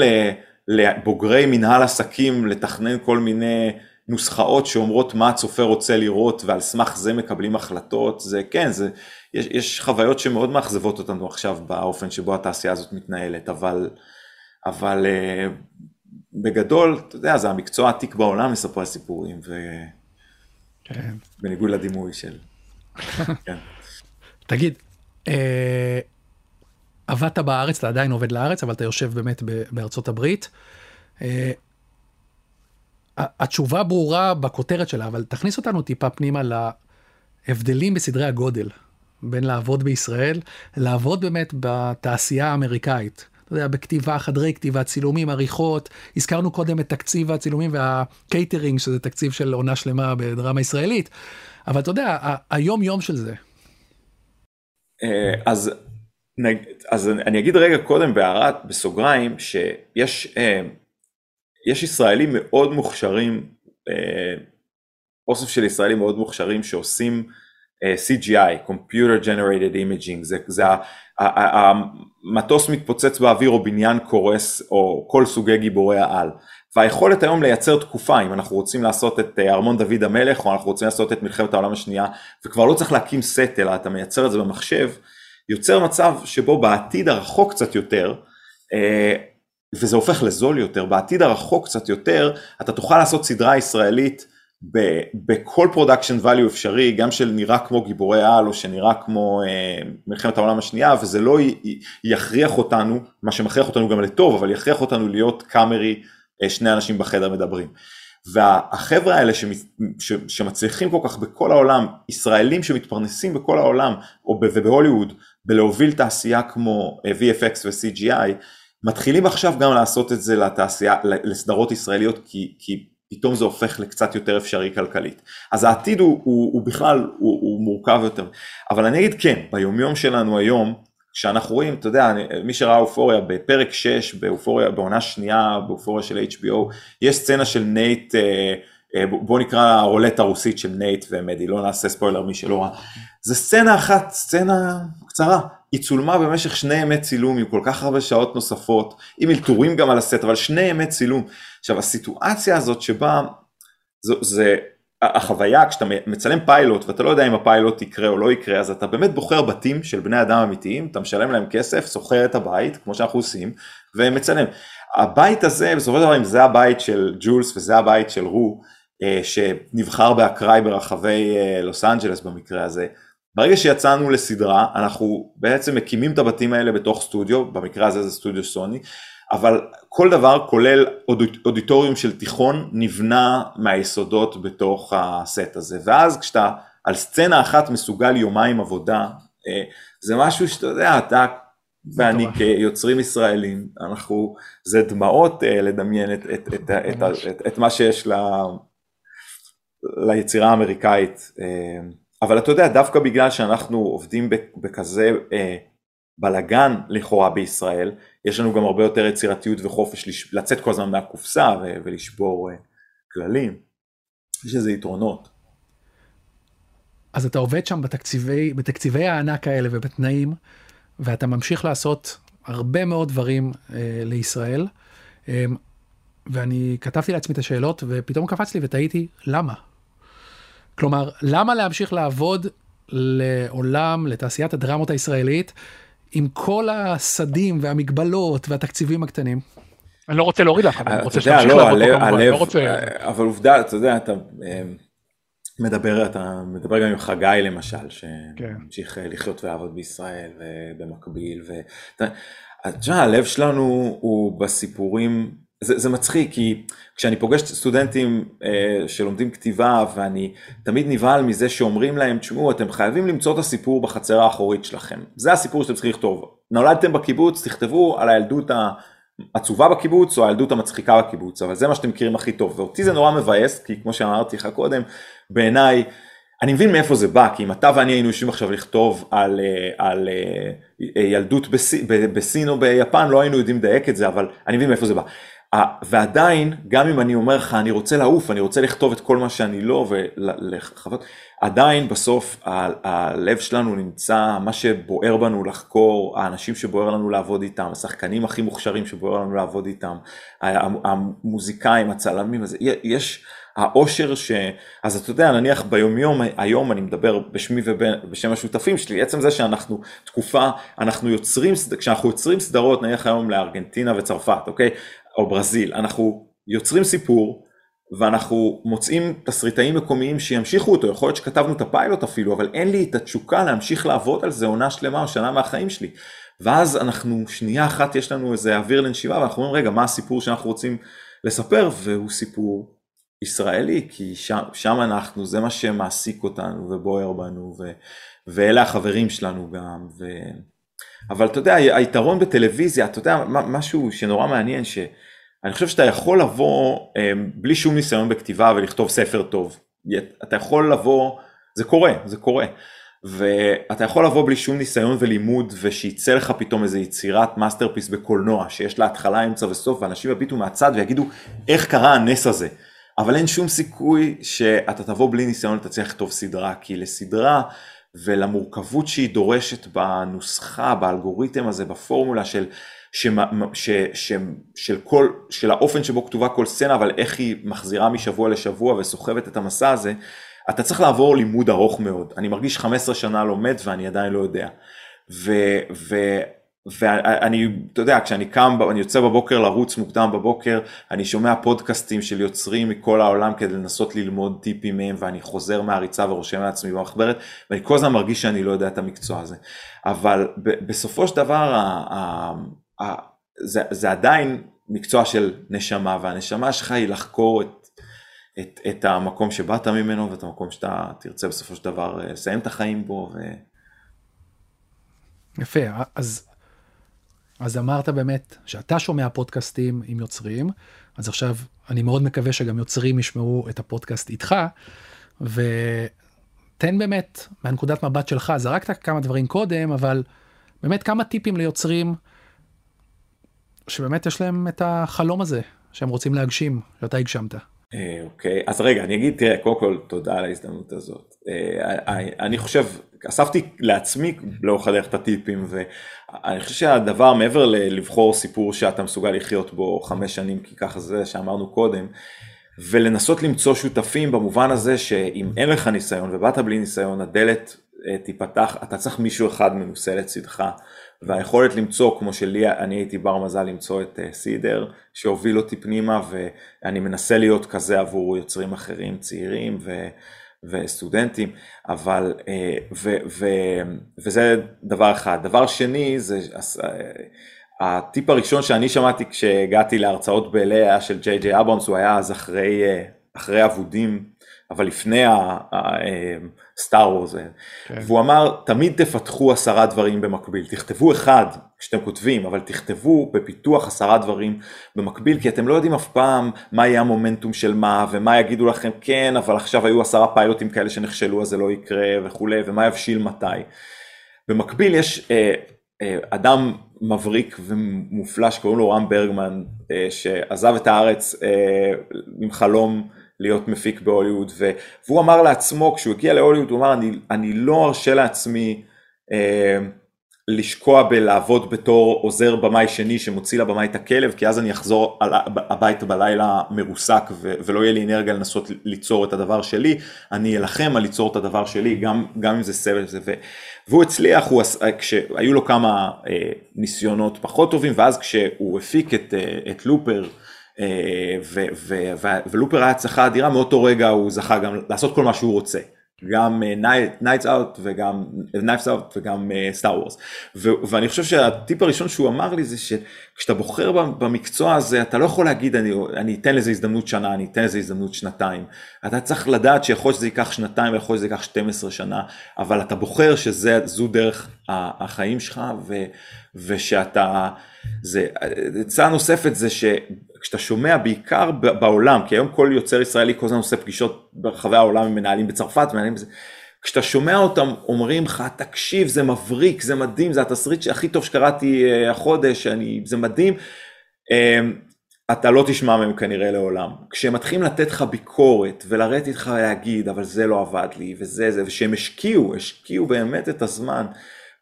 לבוגרי מנהל עסקים לתכנן כל מיני נוסחאות שאומרות מה הצופה רוצה לראות ועל סמך זה מקבלים החלטות, זה כן, זה, יש, יש חוויות שמאוד מאכזבות אותנו עכשיו באופן שבו התעשייה הזאת מתנהלת, אבל, אבל אה, בגדול, אתה יודע, זה המקצוע העתיק בעולם לספר סיפורים, ו... כן. בניגוד לדימוי של... כן. תגיד, אה, עבדת בארץ, אתה עדיין עובד לארץ, אבל אתה יושב באמת בארצות הברית. אה, התשובה ברורה בכותרת שלה, אבל תכניס אותנו טיפה פנימה להבדלים בסדרי הגודל בין לעבוד בישראל, לעבוד באמת בתעשייה האמריקאית. אתה יודע, בכתיבה, חדרי כתיבה, צילומים, עריכות, הזכרנו קודם את תקציב הצילומים והקייטרינג, שזה תקציב של עונה שלמה בדרמה ישראלית, אבל אתה יודע, היום יום של זה, אה, אז, אז אני אגיד רגע קודם בהערת בסוגריים שיש אה, יש ישראלים מאוד מוכשרים, אה, אוסף של ישראלים מאוד מוכשרים שעושים CGI, Computer Generated Imaging, זה, זה המטוס מתפוצץ באוויר או בניין קורס או כל סוגי גיבורי העל. והיכולת היום לייצר תקופה, אם אנחנו רוצים לעשות את אה, ארמון דוד המלך, או אנחנו רוצים לעשות את מלחמת העולם השנייה, וכבר לא צריך להקים סט, אלא אתה מייצר את זה במחשב, יוצר מצב שבו בעתיד הרחוק קצת יותר, אה, וזה הופך לזול יותר, בעתיד הרחוק קצת יותר, אתה תוכל לעשות סדרה ישראלית בכל production value אפשרי, גם של נראה כמו גיבורי על, או שנראה כמו אה, מלחמת העולם השנייה, וזה לא יכריח אותנו, מה שמכריח אותנו גם לטוב, אבל יכריח אותנו להיות קאמרי אה, שני אנשים בחדר מדברים. והחבר'ה האלה שמצליחים כל כך בכל העולם, ישראלים שמתפרנסים בכל העולם ובהוליווד בלהוביל תעשייה כמו אה, VFX ו-CGI, מתחילים עכשיו גם לעשות את זה לתעשייה, לסדרות ישראליות כי, כי פתאום זה הופך לקצת יותר אפשרי כלכלית. אז העתיד הוא, הוא, הוא בכלל, הוא, הוא מורכב יותר. אבל אני אגיד כן, ביומיום שלנו היום, כשאנחנו רואים, אתה יודע, מי שראה אופוריה בפרק 6, באופוריה, בעונה שנייה, באופוריה של HBO, יש סצנה של נייט, אה, אה, בוא נקרא הרולטה הרוסית של נייט ומדי, לא נעשה ספוילר מי שלא ראה. זה סצנה אחת, סצנה קצרה, היא צולמה במשך שני ימי צילום עם כל כך הרבה שעות נוספות, עם אלתורים גם על הסט, אבל שני ימי צילום. עכשיו הסיטואציה הזאת שבה, זה, זה החוויה כשאתה מצלם פיילוט ואתה לא יודע אם הפיילוט יקרה או לא יקרה אז אתה באמת בוחר בתים של בני אדם אמיתיים אתה משלם להם כסף שוכר את הבית כמו שאנחנו עושים ומצלם. הבית הזה בסופו של דבר אם זה הבית של ג'ולס וזה הבית של רו אה, שנבחר באקראי ברחבי אה, לוס אנג'לס במקרה הזה ברגע שיצאנו לסדרה אנחנו בעצם מקימים את הבתים האלה בתוך סטודיו במקרה הזה זה סטודיו סוני אבל כל דבר כולל אודיטוריום של תיכון נבנה מהיסודות בתוך הסט הזה. ואז כשאתה על סצנה אחת מסוגל יומיים עבודה אה, זה משהו שאתה יודע אתה ואני כיוצרים ישראלים אנחנו זה דמעות אה, לדמיין את, את, את, את, את, את מה שיש ל, ליצירה האמריקאית אה, אבל אתה יודע דווקא בגלל שאנחנו עובדים בכזה בלגן לכאורה בישראל, יש לנו גם הרבה יותר יצירתיות וחופש לצאת כל הזמן מהקופסה ולשבור אה, כללים. יש איזה יתרונות. אז אתה עובד שם בתקציבי, בתקציבי הענק האלה ובתנאים, ואתה ממשיך לעשות הרבה מאוד דברים אה, לישראל. אה, ואני כתבתי לעצמי את השאלות, ופתאום קפץ לי ותהיתי, למה? כלומר, למה להמשיך לעבוד לעולם, לתעשיית הדרמות הישראלית, עם כל הסדים והמגבלות והתקציבים הקטנים. אני לא רוצה להוריד לך, אני רוצה שתמשיך לא, לעבוד כמובן, לא רוצה... אבל עובדה, אתה יודע, אתה אה, מדבר, אתה מדבר גם עם חגי למשל, שהמשיך כן. לחיות ולעבוד בישראל ובמקביל, ואתה יודע, הלב שלנו הוא בסיפורים זה, זה מצחיק כי כשאני פוגש סטודנטים אה, שלומדים כתיבה ואני תמיד נבהל מזה שאומרים להם תשמעו אתם חייבים למצוא את הסיפור בחצר האחורית שלכם. זה הסיפור שאתם צריכים לכתוב. נולדתם בקיבוץ תכתבו על הילדות העצובה בקיבוץ או הילדות המצחיקה בקיבוץ אבל זה מה שאתם מכירים הכי טוב. ואותי זה נורא מבאס כי כמו שאמרתי לך קודם בעיניי אני מבין מאיפה זה בא כי אם אתה ואני היינו יושבים עכשיו לכתוב על, אה, על אה, ילדות בסין או ביפן לא היינו יודעים לדייק את זה אבל אני מבין מאיפה זה בא. ועדיין, גם אם אני אומר לך, אני רוצה לעוף, אני רוצה לכתוב את כל מה שאני לא ולחוות, עדיין בסוף הלב שלנו נמצא, מה שבוער בנו לחקור, האנשים שבוער לנו לעבוד איתם, השחקנים הכי מוכשרים שבוער לנו לעבוד איתם, המוזיקאים, הצלמים, אז יש האושר ש... אז אתה יודע, נניח ביומיום, היום אני מדבר בשמי ובשם השותפים שלי, עצם זה שאנחנו תקופה, אנחנו יוצרים, כשאנחנו יוצרים סדרות, נניח היום לארגנטינה וצרפת, אוקיי? או ברזיל, אנחנו יוצרים סיפור ואנחנו מוצאים תסריטאים מקומיים שימשיכו אותו, יכול להיות שכתבנו את הפיילוט אפילו, אבל אין לי את התשוקה להמשיך לעבוד על זה עונה שלמה או שנה מהחיים שלי. ואז אנחנו, שנייה אחת יש לנו איזה אוויר לנשיבה ואנחנו אומרים רגע מה הסיפור שאנחנו רוצים לספר והוא סיפור ישראלי כי שם, שם אנחנו, זה מה שמעסיק אותנו ובוער בנו ו, ואלה החברים שלנו גם. ו... אבל אתה יודע היתרון בטלוויזיה, אתה יודע משהו שנורא מעניין ש... אני חושב שאתה יכול לבוא אמ, בלי שום ניסיון בכתיבה ולכתוב ספר טוב. אתה יכול לבוא, זה קורה, זה קורה. ואתה יכול לבוא בלי שום ניסיון ולימוד ושיצא לך פתאום איזה יצירת masterpiece בקולנוע שיש לה התחלה, אמצע וסוף ואנשים יביטו מהצד ויגידו איך קרה הנס הזה. אבל אין שום סיכוי שאתה תבוא בלי ניסיון ותצליח לכתוב סדרה, כי לסדרה ולמורכבות שהיא דורשת בנוסחה, באלגוריתם הזה, בפורמולה של ש, ש, של, כל, של האופן שבו כתובה כל סצנה, אבל איך היא מחזירה משבוע לשבוע וסוחבת את המסע הזה, אתה צריך לעבור לימוד ארוך מאוד. אני מרגיש 15 שנה לומד ואני עדיין לא יודע. ו, ו, ואני, אתה יודע, כשאני קם, אני יוצא בבוקר לרוץ מוקדם בבוקר, אני שומע פודקאסטים של יוצרים מכל העולם כדי לנסות ללמוד טיפים מהם, ואני חוזר מהריצה ורושם לעצמי במחברת, ואני כל הזמן מרגיש שאני לא יודע את המקצוע הזה. אבל בסופו של דבר, זה, זה עדיין מקצוע של נשמה, והנשמה שלך היא לחקור את, את, את המקום שבאת ממנו ואת המקום שאתה תרצה בסופו של דבר אה, לסיים את החיים בו. ו... יפה, אז, אז אמרת באמת שאתה שומע פודקאסטים עם יוצרים, אז עכשיו אני מאוד מקווה שגם יוצרים ישמעו את הפודקאסט איתך, ותן באמת מהנקודת מבט שלך, זרקת כמה דברים קודם, אבל באמת כמה טיפים ליוצרים. שבאמת יש להם את החלום הזה שהם רוצים להגשים, שאתה הגשמת. אה, אוקיי, אז רגע, אני אגיד, תראה, קודם כל תודה על ההזדמנות הזאת. אה, אה, אני חושב, אספתי לעצמי לאורך הדרך את הטיפים, ואני חושב שהדבר מעבר לבחור סיפור שאתה מסוגל לחיות בו חמש שנים, כי ככה זה שאמרנו קודם, ולנסות למצוא שותפים במובן הזה שאם אין לך ניסיון ובאת בלי ניסיון, הדלת תיפתח, אתה צריך מישהו אחד מנוסה לצדך. והיכולת למצוא, כמו שלי, אני הייתי בר מזל למצוא את uh, סידר, שהוביל אותי פנימה, ואני מנסה להיות כזה עבור יוצרים אחרים, צעירים ו, וסטודנטים, אבל, uh, ו, ו, וזה דבר אחד. דבר שני, זה uh, הטיפ הראשון שאני שמעתי כשהגעתי להרצאות בלאה של ג'יי ג'יי אברמס, הוא היה אז אחרי, אחרי אבודים. אבל לפני הסטאר וורס, אה, כן. והוא אמר תמיד תפתחו עשרה דברים במקביל, תכתבו אחד כשאתם כותבים, אבל תכתבו בפיתוח עשרה דברים במקביל, כי אתם לא יודעים אף פעם מה יהיה המומנטום של מה, ומה יגידו לכם כן, אבל עכשיו היו עשרה פיילוטים כאלה שנכשלו אז זה לא יקרה וכולי, ומה יבשיל מתי. במקביל יש אה, אה, אדם מבריק ומופלא שקוראים לו רם ברגמן, אה, שעזב את הארץ אה, עם חלום להיות מפיק בהוליווד, והוא אמר לעצמו כשהוא הגיע להוליווד, הוא אמר אני, אני לא ארשה לעצמי אה, לשקוע בלעבוד בתור עוזר במאי שני שמוציא לבמאי את הכלב, כי אז אני אחזור הביתה בלילה מרוסק ו, ולא יהיה לי אנרגיה לנסות ליצור את הדבר שלי, אני אלחם על ליצור את הדבר שלי, גם, גם אם זה סבל וזה, ו, והוא הצליח, הוא, כשהיו לו כמה אה, ניסיונות פחות טובים, ואז כשהוא הפיק את, אה, את Looper, ו Looper היה הצלחה אדירה, מאותו רגע הוא זכה גם לעשות כל מה שהוא רוצה. גם אה, Out וגם Knives Out וגם Star אה, Wars ואני חושב שהטיפ הראשון שהוא אמר לי זה שכשאתה בוחר במקצוע הזה אתה לא יכול להגיד אני, אני אתן לזה הזדמנות שנה אני אתן לזה הזדמנות שנתיים אתה צריך לדעת שיכול שזה ייקח שנתיים ויכול שזה ייקח 12 שנה אבל אתה בוחר שזו דרך החיים שלך ו, ושאתה זה עצה נוספת זה ש... כשאתה שומע בעיקר בעולם, כי היום כל יוצר ישראלי כל הזמן עושה פגישות ברחבי העולם עם מנהלים בצרפת, מנהלים בזה, כשאתה שומע אותם אומרים לך, תקשיב, זה מבריק, זה מדהים, זה התסריט הכי טוב שקראתי uh, החודש, אני, זה מדהים, um, אתה לא תשמע מהם כנראה לעולם. כשהם מתחילים לתת לך ביקורת ולרדת איתך להגיד, אבל זה לא עבד לי, וזה זה, ושהם השקיעו, השקיעו באמת את הזמן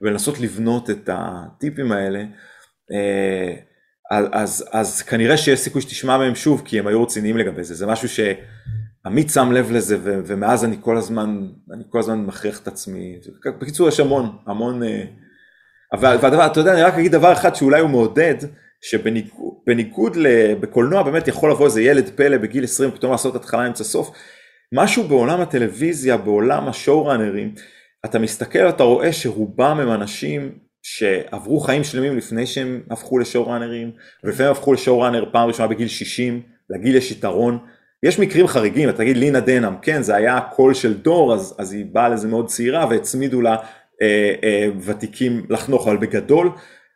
ולנסות לבנות את הטיפים האלה, uh, אז, אז, אז כנראה שיש סיכוי שתשמע מהם שוב כי הם היו רציניים לגבי זה, זה משהו שעמית שם לב לזה ו, ומאז אני כל הזמן, אני כל הזמן מכריח את עצמי, בקיצור יש המון, המון, אה, אבל והדבר, אתה יודע, אני רק אגיד דבר אחד שאולי הוא מעודד, שבניגוד בקולנוע באמת יכול לבוא איזה ילד פלא בגיל 20 פתאום לעשות התחלה אמצע סוף, משהו בעולם הטלוויזיה, בעולם השואו-ראנרים, אתה מסתכל אתה רואה שרובם הם אנשים שעברו חיים שלמים לפני שהם הפכו לשואו-ראנרים, ולפעמים הפכו לשואו-ראנר פעם ראשונה בגיל 60, לגיל יש יתרון. יש מקרים חריגים, אתה תגיד לינה דנאם, כן, זה היה קול של דור, אז, אז היא באה לזה מאוד צעירה והצמידו לה אה, אה, ותיקים לחנוך, אבל בגדול,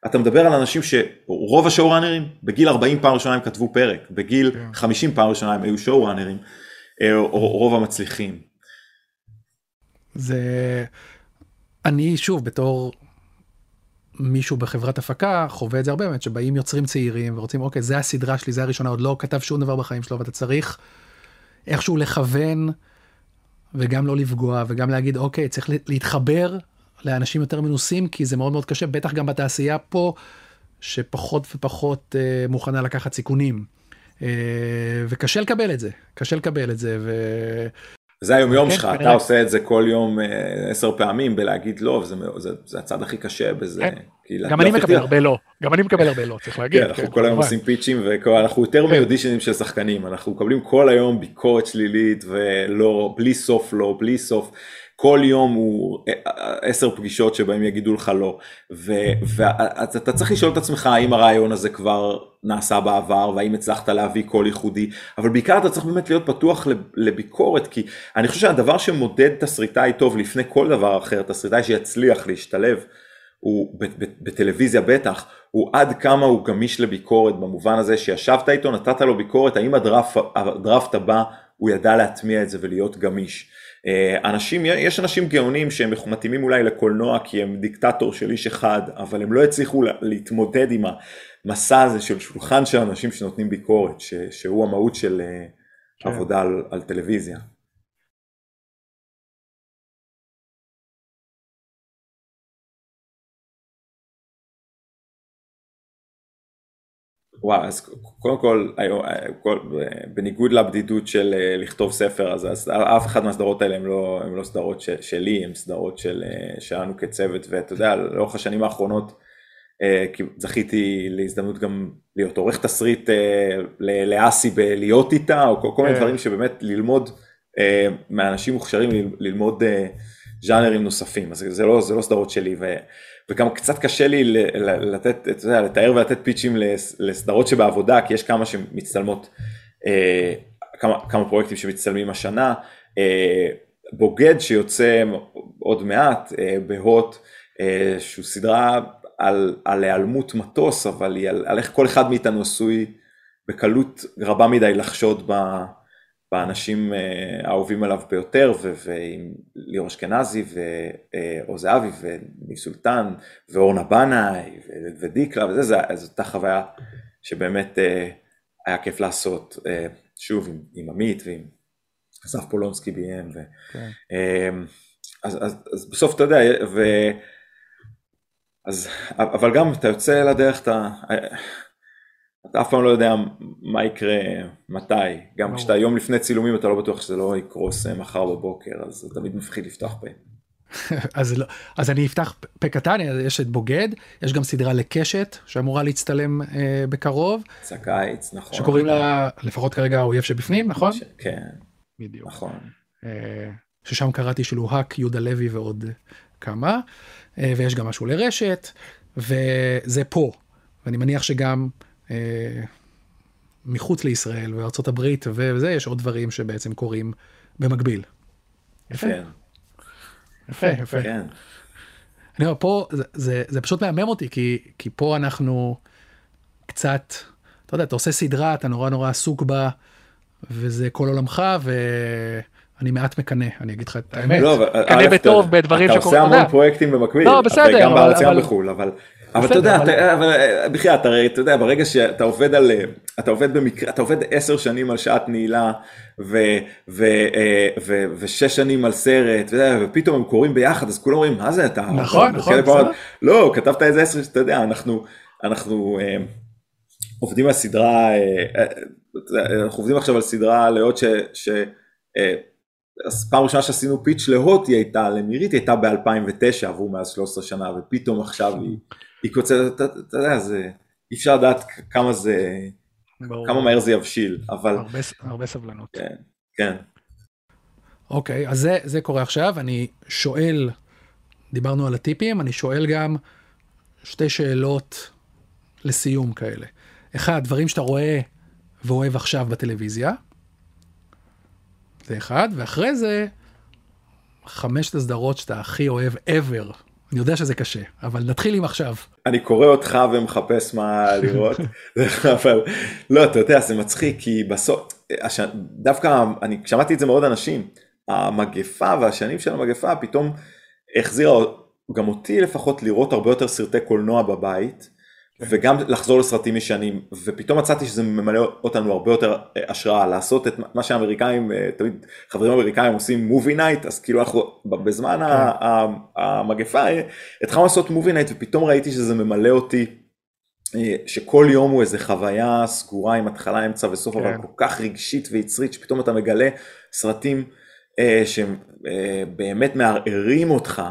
אתה מדבר על אנשים שרוב השואו-ראנרים, בגיל 40 פעם ראשונה הם כתבו פרק, בגיל 50 כן. פעם ראשונה הם היו שואו-ראנרים, אה, רוב המצליחים. זה, אני שוב, בתור מישהו בחברת הפקה חווה את זה הרבה באמת שבאים יוצרים צעירים ורוצים אוקיי זה הסדרה שלי זה הראשונה עוד לא כתב שום דבר בחיים שלו ואתה צריך איכשהו לכוון וגם לא לפגוע וגם להגיד אוקיי צריך להתחבר לאנשים יותר מנוסים כי זה מאוד מאוד קשה בטח גם בתעשייה פה שפחות ופחות אה, מוכנה לקחת סיכונים. אה, וקשה לקבל את זה קשה לקבל את זה ו... זה היומיום כן, שלך, אתה עושה את זה כל יום אה, עשר פעמים בלהגיד לא, זה הצד הכי קשה בזה. כן. גם אני מקבל הרבה לא, גם אני מקבל הרבה לא, צריך להגיד. כן, אנחנו כל היום עושים פיצ'ים ואנחנו יותר מאודישנים של שחקנים, אנחנו מקבלים כל היום ביקורת שלילית ולא, בלי סוף לא, בלי סוף. כל יום הוא אה, אה, עשר פגישות שבהם יגידו לך לא, ואתה צריך לשאול את עצמך האם הרעיון הזה כבר נעשה בעבר והאם הצלחת להביא קול ייחודי, אבל בעיקר אתה צריך באמת להיות פתוח לביקורת, כי אני חושב שהדבר שמודד תסריטאי טוב לפני כל דבר אחר, תסריטאי שיצליח להשתלב, הוא בטלוויזיה בטח, הוא עד כמה הוא גמיש לביקורת במובן הזה שישבת איתו, נתת לו ביקורת, האם הדראפט הבא הוא ידע להטמיע את זה ולהיות גמיש. אה, אנשים, יש אנשים גאונים שהם מתאימים אולי לקולנוע כי הם דיקטטור של איש אחד, אבל הם לא הצליחו להתמודד עם המסע הזה של שולחן של אנשים שנותנים ביקורת, ש, שהוא המהות של אה, כן. עבודה על, על טלוויזיה. וואו, אז קודם כל, כל, בניגוד לבדידות של אה, לכתוב ספר, אז, אז אף אחד מהסדרות האלה הם לא, הם לא סדרות ש, שלי, הם סדרות של, אה, שלנו כצוות, ואתה יודע, לאורך השנים האחרונות אה, זכיתי להזדמנות גם להיות עורך תסריט לאסי בלהיות איתה, או כל, כל מיני כן. דברים שבאמת ללמוד מאנשים מוכשרים, ללמוד ז'אנרים נוספים, אז זה לא, זה לא סדרות שלי. ו, וגם קצת קשה לי לתת, אתה יודע, לתאר ולתת פיצ'ים לסדרות שבעבודה, כי יש כמה שמצטלמות, אה, כמה, כמה פרויקטים שמצטלמים השנה. אה, בוגד שיוצא עוד מעט אה, בהוט, שהוא סדרה על, על היעלמות מטוס, אבל היא על, על איך כל אחד מאיתנו עשוי בקלות רבה מדי לחשוד ב... באנשים אה, האהובים עליו ביותר, ועם ליאור אשכנזי ועוז זהבי וניב סולטן ואורנה בנאי ודיקלה וזה, זו אותה חוויה שבאמת אה, היה כיף לעשות, אה, שוב עם, עם עמית ועם אסף פולונסקי ביים, ו... כן. אז, אז, אז בסוף אתה יודע, ו... אז, אבל גם אתה יוצא לדרך, אתה... אתה אף פעם לא יודע מה יקרה מתי, גם כשאתה יום לפני צילומים אתה לא בטוח שזה לא יקרוס אה, מחר בבוקר, אז זה תמיד מפחיד לפתוח פה. אז, לא, אז אני אפתח פה קטן, יש את בוגד, יש גם סדרה לקשת שאמורה להצטלם אה, בקרוב. זה הקיץ, נכון. שקוראים לה, לפחות כרגע האויב שבפנים, נכון? ש... כן, בדיוק. נכון. אה, ששם קראתי שלוהק, יהודה לוי ועוד כמה, אה, ויש גם משהו לרשת, וזה פה, ואני מניח שגם מחוץ לישראל וארצות הברית וזה, יש עוד דברים שבעצם קורים במקביל. יפה. יפה, יפה. כן. אני אומר, פה זה, זה, זה פשוט מהמם אותי, כי, כי פה אנחנו קצת, אתה יודע, אתה עושה סדרה, אתה נורא נורא עסוק בה, וזה כל עולמך, ואני מעט מקנא, אני אגיד לך את האמת. לא, מקנא בטוב בדברים שקורים. אתה עושה המון פרויקטים במקביל. לא, בסדר. גם בארץ, בחו"ל, אבל... אבל אתה יודע, אה, בחייאת, הרי אתה יודע, ברגע שאתה עובד על, אה, אתה עובד במקרה, אתה עובד עשר שנים על שעת נעילה, אה, ושש שנים על סרט, ופתאום הם קוראים ביחד, אז כולם אומרים, מה זה אתה? נכון, נכון, נכון. לא, כתבת איזה עשר, אתה יודע, אנחנו, אנחנו עובדים על סדרה, אנחנו עובדים עכשיו על סדרה לעוד ש... אז פעם ראשונה שעשינו פיץ' להוט היא הייתה, למירית היא הייתה ב-2009 עברו מאז 13 שנה ופתאום עכשיו היא היא קוצרת, אתה, אתה יודע, זה, אי אפשר לדעת כמה זה, ברור. כמה מהר זה יבשיל, אבל... הרבה, הרבה סבלנות. כן, כן. אוקיי, אז זה, זה קורה עכשיו, אני שואל, דיברנו על הטיפים, אני שואל גם שתי שאלות לסיום כאלה. אחד, דברים שאתה רואה ואוהב עכשיו בטלוויזיה, זה אחד, ואחרי זה, חמשת הסדרות שאתה הכי אוהב ever אני יודע שזה קשה, אבל נתחיל עם עכשיו. אני קורא אותך ומחפש מה לראות, אבל לא, אתה יודע, זה מצחיק, כי בסוף, דווקא, אני שמעתי את זה מעוד אנשים, המגפה והשנים של המגפה פתאום החזירה גם אותי לפחות לראות הרבה יותר סרטי קולנוע בבית. וגם לחזור לסרטים ישנים ופתאום מצאתי שזה ממלא אותנו הרבה יותר אה, השראה לעשות את מה שהאמריקאים אה, תמיד חברים אמריקאים עושים movie night אז כאילו אנחנו בזמן כן. המגפה אה, התחלנו לעשות movie night ופתאום ראיתי שזה ממלא אותי שכל יום הוא איזה חוויה סגורה עם התחלה אמצע וסוף אבל כן. כל כך רגשית ויצרית שפתאום אתה מגלה סרטים שהם באמת מערערים אותך.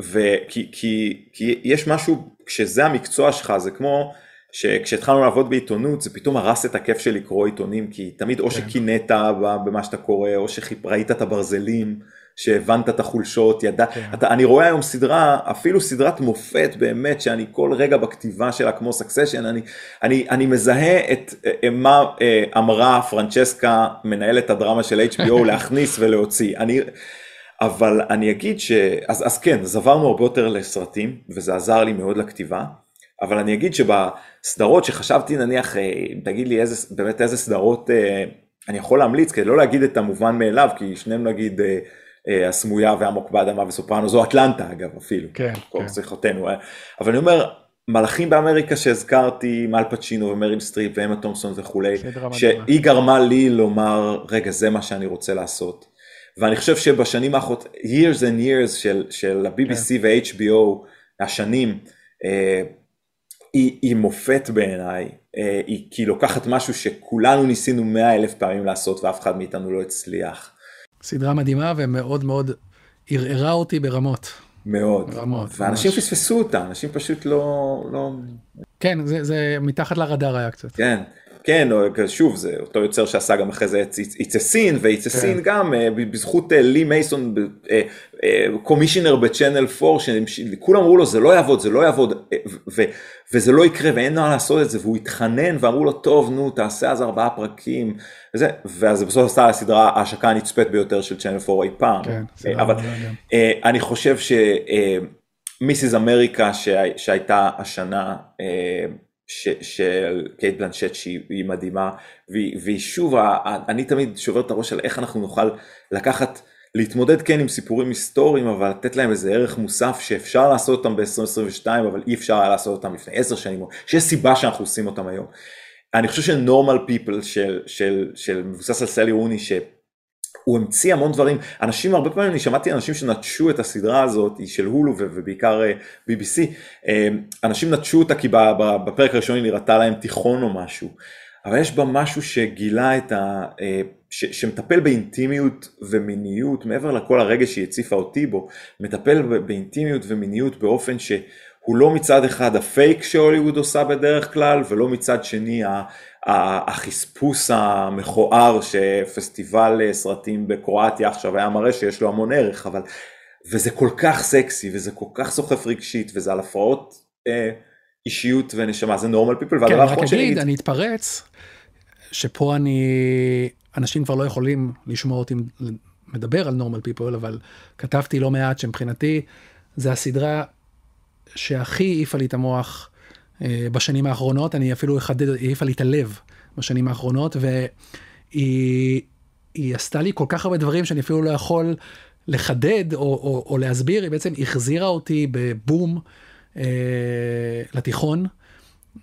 וכי כי, כי יש משהו כשזה המקצוע שלך זה כמו שכשהתחלנו לעבוד בעיתונות זה פתאום הרס את הכיף של לקרוא עיתונים כי תמיד או כן. שקינאת במה שאתה קורא או שראית את הברזלים שהבנת את החולשות ידע כן. אתה, אני רואה היום סדרה אפילו סדרת מופת באמת שאני כל רגע בכתיבה שלה כמו סקסשן אני, אני, אני מזהה את אה, מה אה, אמרה פרנצ'סקה מנהלת הדרמה של HBO להכניס ולהוציא אני אבל אני אגיד ש... אז, אז כן, אז עברנו הרבה יותר לסרטים, וזה עזר לי מאוד לכתיבה, אבל אני אגיד שבסדרות שחשבתי נניח, אה, תגיד לי איזה, באמת איזה סדרות אה, אני יכול להמליץ, כדי לא להגיד את המובן מאליו, כי שנינו נגיד אה, הסמויה והמוק באדמה וסופרנו, זו אטלנטה אגב אפילו, כן, כל כן. שיחותינו, אבל אני אומר, מלאכים באמריקה שהזכרתי, אל פצ'ינו ומריל סטריפ ואמה תומסון וכולי, שהיא גרמה לי לומר, רגע זה מה שאני רוצה לעשות. ואני חושב שבשנים האחרונות, years and years של, של ה-BBC כן. ו-HBO, השנים, אה, היא, היא מופת בעיניי, אה, היא כי היא לוקחת משהו שכולנו ניסינו מאה אלף פעמים לעשות ואף אחד מאיתנו לא הצליח. סדרה מדהימה ומאוד מאוד ערערה אותי ברמות. מאוד, רמות, ואנשים ממש. פספסו אותה, אנשים פשוט לא, לא, כן, זה, זה מתחת לרדאר היה קצת. כן, כן, שוב זה אותו יוצר שעשה גם אחרי זה את It's a Sin, ו-It's a כן. Sin גם אה, בזכות לי מייסון, קומישיונר בצ'אנל 4, שכולם אמרו לו זה לא יעבוד, זה לא יעבוד, אה, ו- וזה לא יקרה ואין מה לעשות את זה, והוא התחנן ואמרו לו טוב נו תעשה אז ארבעה פרקים, וזה, ואז בסוף עשתה הסדרה ההשקה הנצפית ביותר של צ'אנל 4 אי פעם, כן, אה, אבל אני חושב שמיסיס אמריקה שהייתה השנה ש- של קייט בלנשט שהיא היא מדהימה והיא, והיא שוב אני תמיד שובר את הראש על איך אנחנו נוכל לקחת להתמודד כן עם סיפורים היסטוריים אבל לתת להם איזה ערך מוסף שאפשר לעשות אותם ב-2022 אבל אי אפשר היה לעשות אותם לפני עשר שנים שיש סיבה שאנחנו עושים אותם היום. אני חושב שנורמל פיפל של, של, של מבוסס על סלי רוני ש... הוא המציא המון דברים, אנשים הרבה פעמים, אני שמעתי אנשים שנטשו את הסדרה הזאת, היא של הולו ובעיקר אה, BBC, אה, אנשים נטשו אותה כי בפרק הראשון היא נראתה להם תיכון או משהו, אבל יש בה משהו שגילה את ה... אה, ש- שמטפל באינטימיות ומיניות, מעבר לכל הרגש שהיא הציפה אותי בו, מטפל באינטימיות ומיניות באופן שהוא לא מצד אחד הפייק שהוליווד עושה בדרך כלל, ולא מצד שני החספוס המכוער שפסטיבל סרטים בקרואטיה עכשיו היה מראה שיש לו המון ערך, אבל... וזה כל כך סקסי, וזה כל כך סוחף רגשית, וזה על הפרעות אה, אישיות ונשמה, זה נורמל פיפל, כן, והדבר רק האחרון שאני אגיד, אגיד, אני אתפרץ, שפה אני, אנשים כבר לא יכולים לשמוע אותי מדבר על נורמל פיפול, אבל כתבתי לא מעט שמבחינתי זה הסדרה שהכי העיפה לי את המוח בשנים האחרונות, אני אפילו אחדד, היא העיפה לי את הלב בשנים האחרונות, והיא היא עשתה לי כל כך הרבה דברים שאני אפילו לא יכול לחדד או, או, או להסביר, היא בעצם החזירה אותי בבום אה, לתיכון.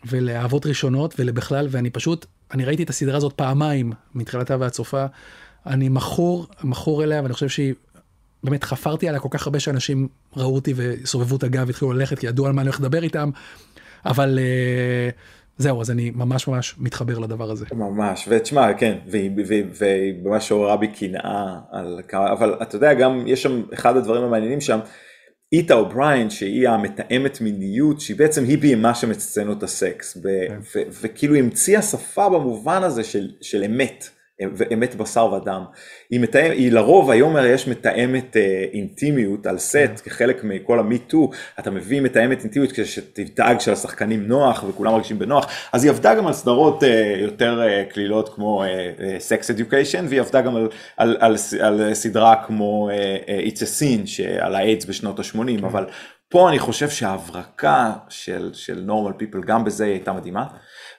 ולאהבות ראשונות ולבכלל ואני פשוט אני ראיתי את הסדרה הזאת פעמיים מתחילתה ועד סופה אני מכור מכור אליה ואני חושב שהיא באמת חפרתי עליה כל כך הרבה שאנשים ראו אותי וסובבו את הגב והתחילו ללכת כי ידעו על מה אני הולך לדבר איתם אבל אה, זהו אז אני ממש ממש מתחבר לדבר הזה. ממש, ותשמע, כן, והיא, ממש עוררה בי קנאה על כמה, אבל אתה יודע, גם יש שם, אחד הדברים המעניינים שם, איטה אובריין, שהיא המתאמת מיניות, שהיא בעצם, היא ביימה שם את סצנות הסקס, ו- ו- וכאילו המציאה שפה במובן הזה של, של אמת, ואמת בשר ודם. היא, מתאם, היא לרוב, היום הרי יש מתאמת אה, אינטימיות על סט, כחלק מכל המיטו, אתה מביא מתאמת אינטימיות כדי שתדאג שלשחקנים נוח וכולם מרגישים בנוח, אז היא עבדה גם על סדרות אה, יותר אה, קלילות כמו סקס אה, אדיוקיישן, והיא עבדה גם על, על, על, על סדרה כמו אה, אה, It's a Sin, על האיידס בשנות ה-80, אבל פה אני חושב שההברקה של, של נורמל פיפל גם בזה היא הייתה מדהימה.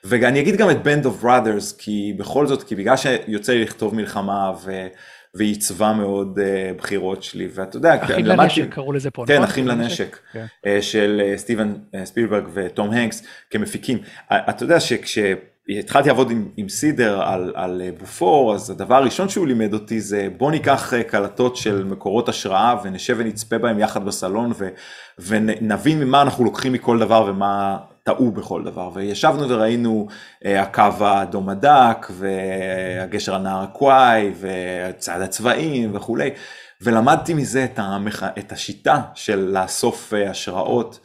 ואני אגיד גם את Band of Brothers, כי בכל זאת, כי בגלל שיוצא לי לכתוב מלחמה ו... והיא עיצבה מאוד uh, בחירות שלי, ואתה יודע, אחים למדתי- לנשק קראו לזה פה, כן, נכון? אחים לנשק, כן. אה, של אה, סטיבן אה, ספילברג וטום הנקס כמפיקים. אה, אתה יודע שכשהתחלתי לעבוד עם, עם סידר על, על אה, בופור, אז הדבר הראשון שהוא לימד אותי זה בוא ניקח אה, קלטות של מקורות השראה ונשב ונצפה בהם יחד בסלון ו, ונבין ממה אנחנו לוקחים מכל דבר ומה טעו בכל דבר. וישבנו וראינו אה, הקו האדום הדק והגשר הנהר הקוואי וצד הצבעים וכולי. ולמדתי מזה את, המח... את השיטה של לאסוף אה, השראות.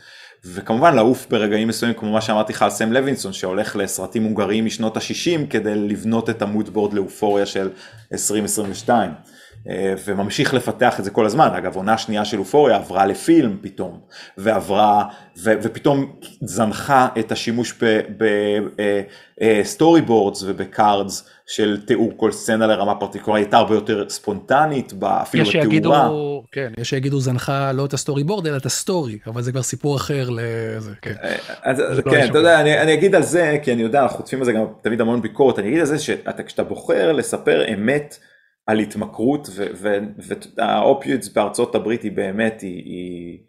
וכמובן לעוף ברגעים מסוימים כמו מה שאמרתי לך על סם לוינסון שהולך לסרטים הונגריים משנות ה-60 כדי לבנות את המודבורד לאופוריה של 2022 אה, וממשיך לפתח את זה כל הזמן אגב עונה שנייה של אופוריה עברה לפילם פתאום ועברה ו- ופתאום זנחה את השימוש ב storyboards וב cards של תיאור כל סצנה לרמה פרטיקולרית הייתה הרבה יותר ספונטנית אפילו יש בתאורה. שיגידו, כן, יש שיגידו זנחה לא את ה storyboard אלא את ה story, אבל זה כבר סיפור אחר לזה, כן. אז זה לא כן, אתה יודע, אני, אני אגיד על זה, כי אני יודע, אנחנו חוטפים על זה גם תמיד המון ביקורת, אני אגיד על זה שכשאתה בוחר לספר אמת על התמכרות, והאופיוידס בארצות הברית היא באמת, היא, היא,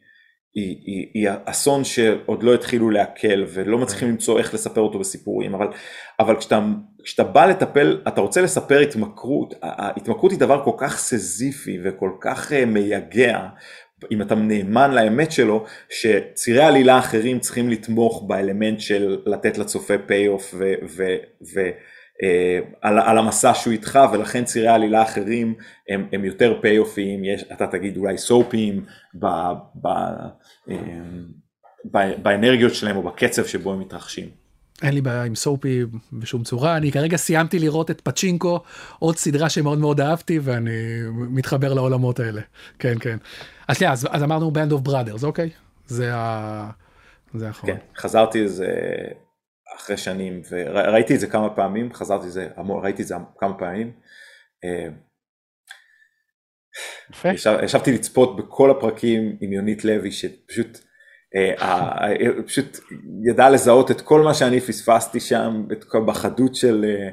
היא, היא, היא אסון שעוד לא התחילו לעכל, ולא מצליחים למצוא איך לספר אותו בסיפורים, אבל, אבל כשאתה, כשאתה בא לטפל, אתה רוצה לספר התמכרות, ההתמכרות היא דבר כל כך סזיפי וכל כך אה, מייגע. אם אתה נאמן לאמת שלו, שצירי עלילה אחרים צריכים לתמוך באלמנט של לתת לצופה פי אוף ועל על המסע שהוא איתך ולכן צירי עלילה אחרים הם, הם יותר פי אופיים, אתה תגיד אולי סופיים ב, ב, ב, באנרגיות שלהם או בקצב שבו הם מתרחשים. אין לי בעיה עם soapy בשום צורה. אני כרגע סיימתי לראות את פצ'ינקו עוד סדרה שמאוד מאוד אהבתי ואני מתחבר לעולמות האלה. כן כן. אז, שנייה, אז, אז אמרנו Band of Brothers אוקיי? זה ה... זה האחרון. כן, חזרתי לזה אחרי שנים וראיתי את זה כמה פעמים חזרתי לזה ראיתי את זה כמה פעמים. אה, יפה. ישב, ישבתי לצפות בכל הפרקים עם יונית לוי שפשוט אה, פשוט ידע לזהות את כל מה שאני פספסתי שם, בחדות של, אה,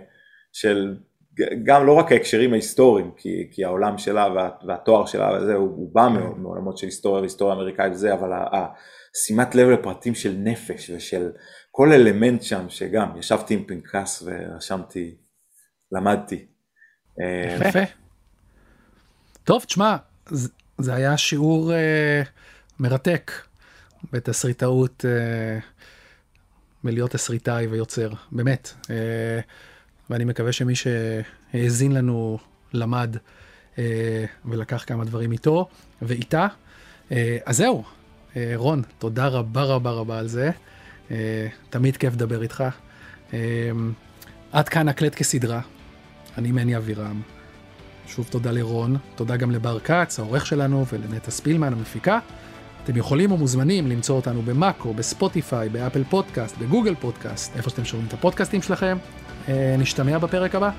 של גם לא רק ההקשרים ההיסטוריים, כי, כי העולם שלה וה, והתואר שלה וזה, הוא, הוא בא כן. מעולמות של היסטוריה והיסטוריה אמריקאית וזה, אבל השימת לב לפרטים של נפש ושל כל אלמנט שם, שגם ישבתי עם פנקס ורשמתי, למדתי. אה, יפה. טוב, תשמע, זה היה שיעור uh, מרתק. בתסריטאות אה, מלהיות תסריטאי ויוצר, באמת. אה, ואני מקווה שמי שהאזין לנו למד אה, ולקח כמה דברים איתו ואיתה. אה, אז זהו, אה, רון, תודה רבה רבה רבה על זה. אה, תמיד כיף לדבר איתך. אה, עד כאן הכל כסדרה. אני מני אבירם. שוב תודה לרון, תודה גם לבר כץ, העורך שלנו, ולנטע ספילמן, המפיקה. אתם יכולים ומוזמנים למצוא אותנו במאקו, בספוטיפיי, באפל פודקאסט, בגוגל פודקאסט, איפה שאתם שומעים את הפודקאסטים שלכם. אה, נשתמע בפרק הבא.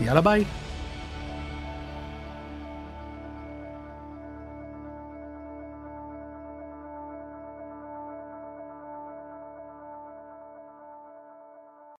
יאללה ביי.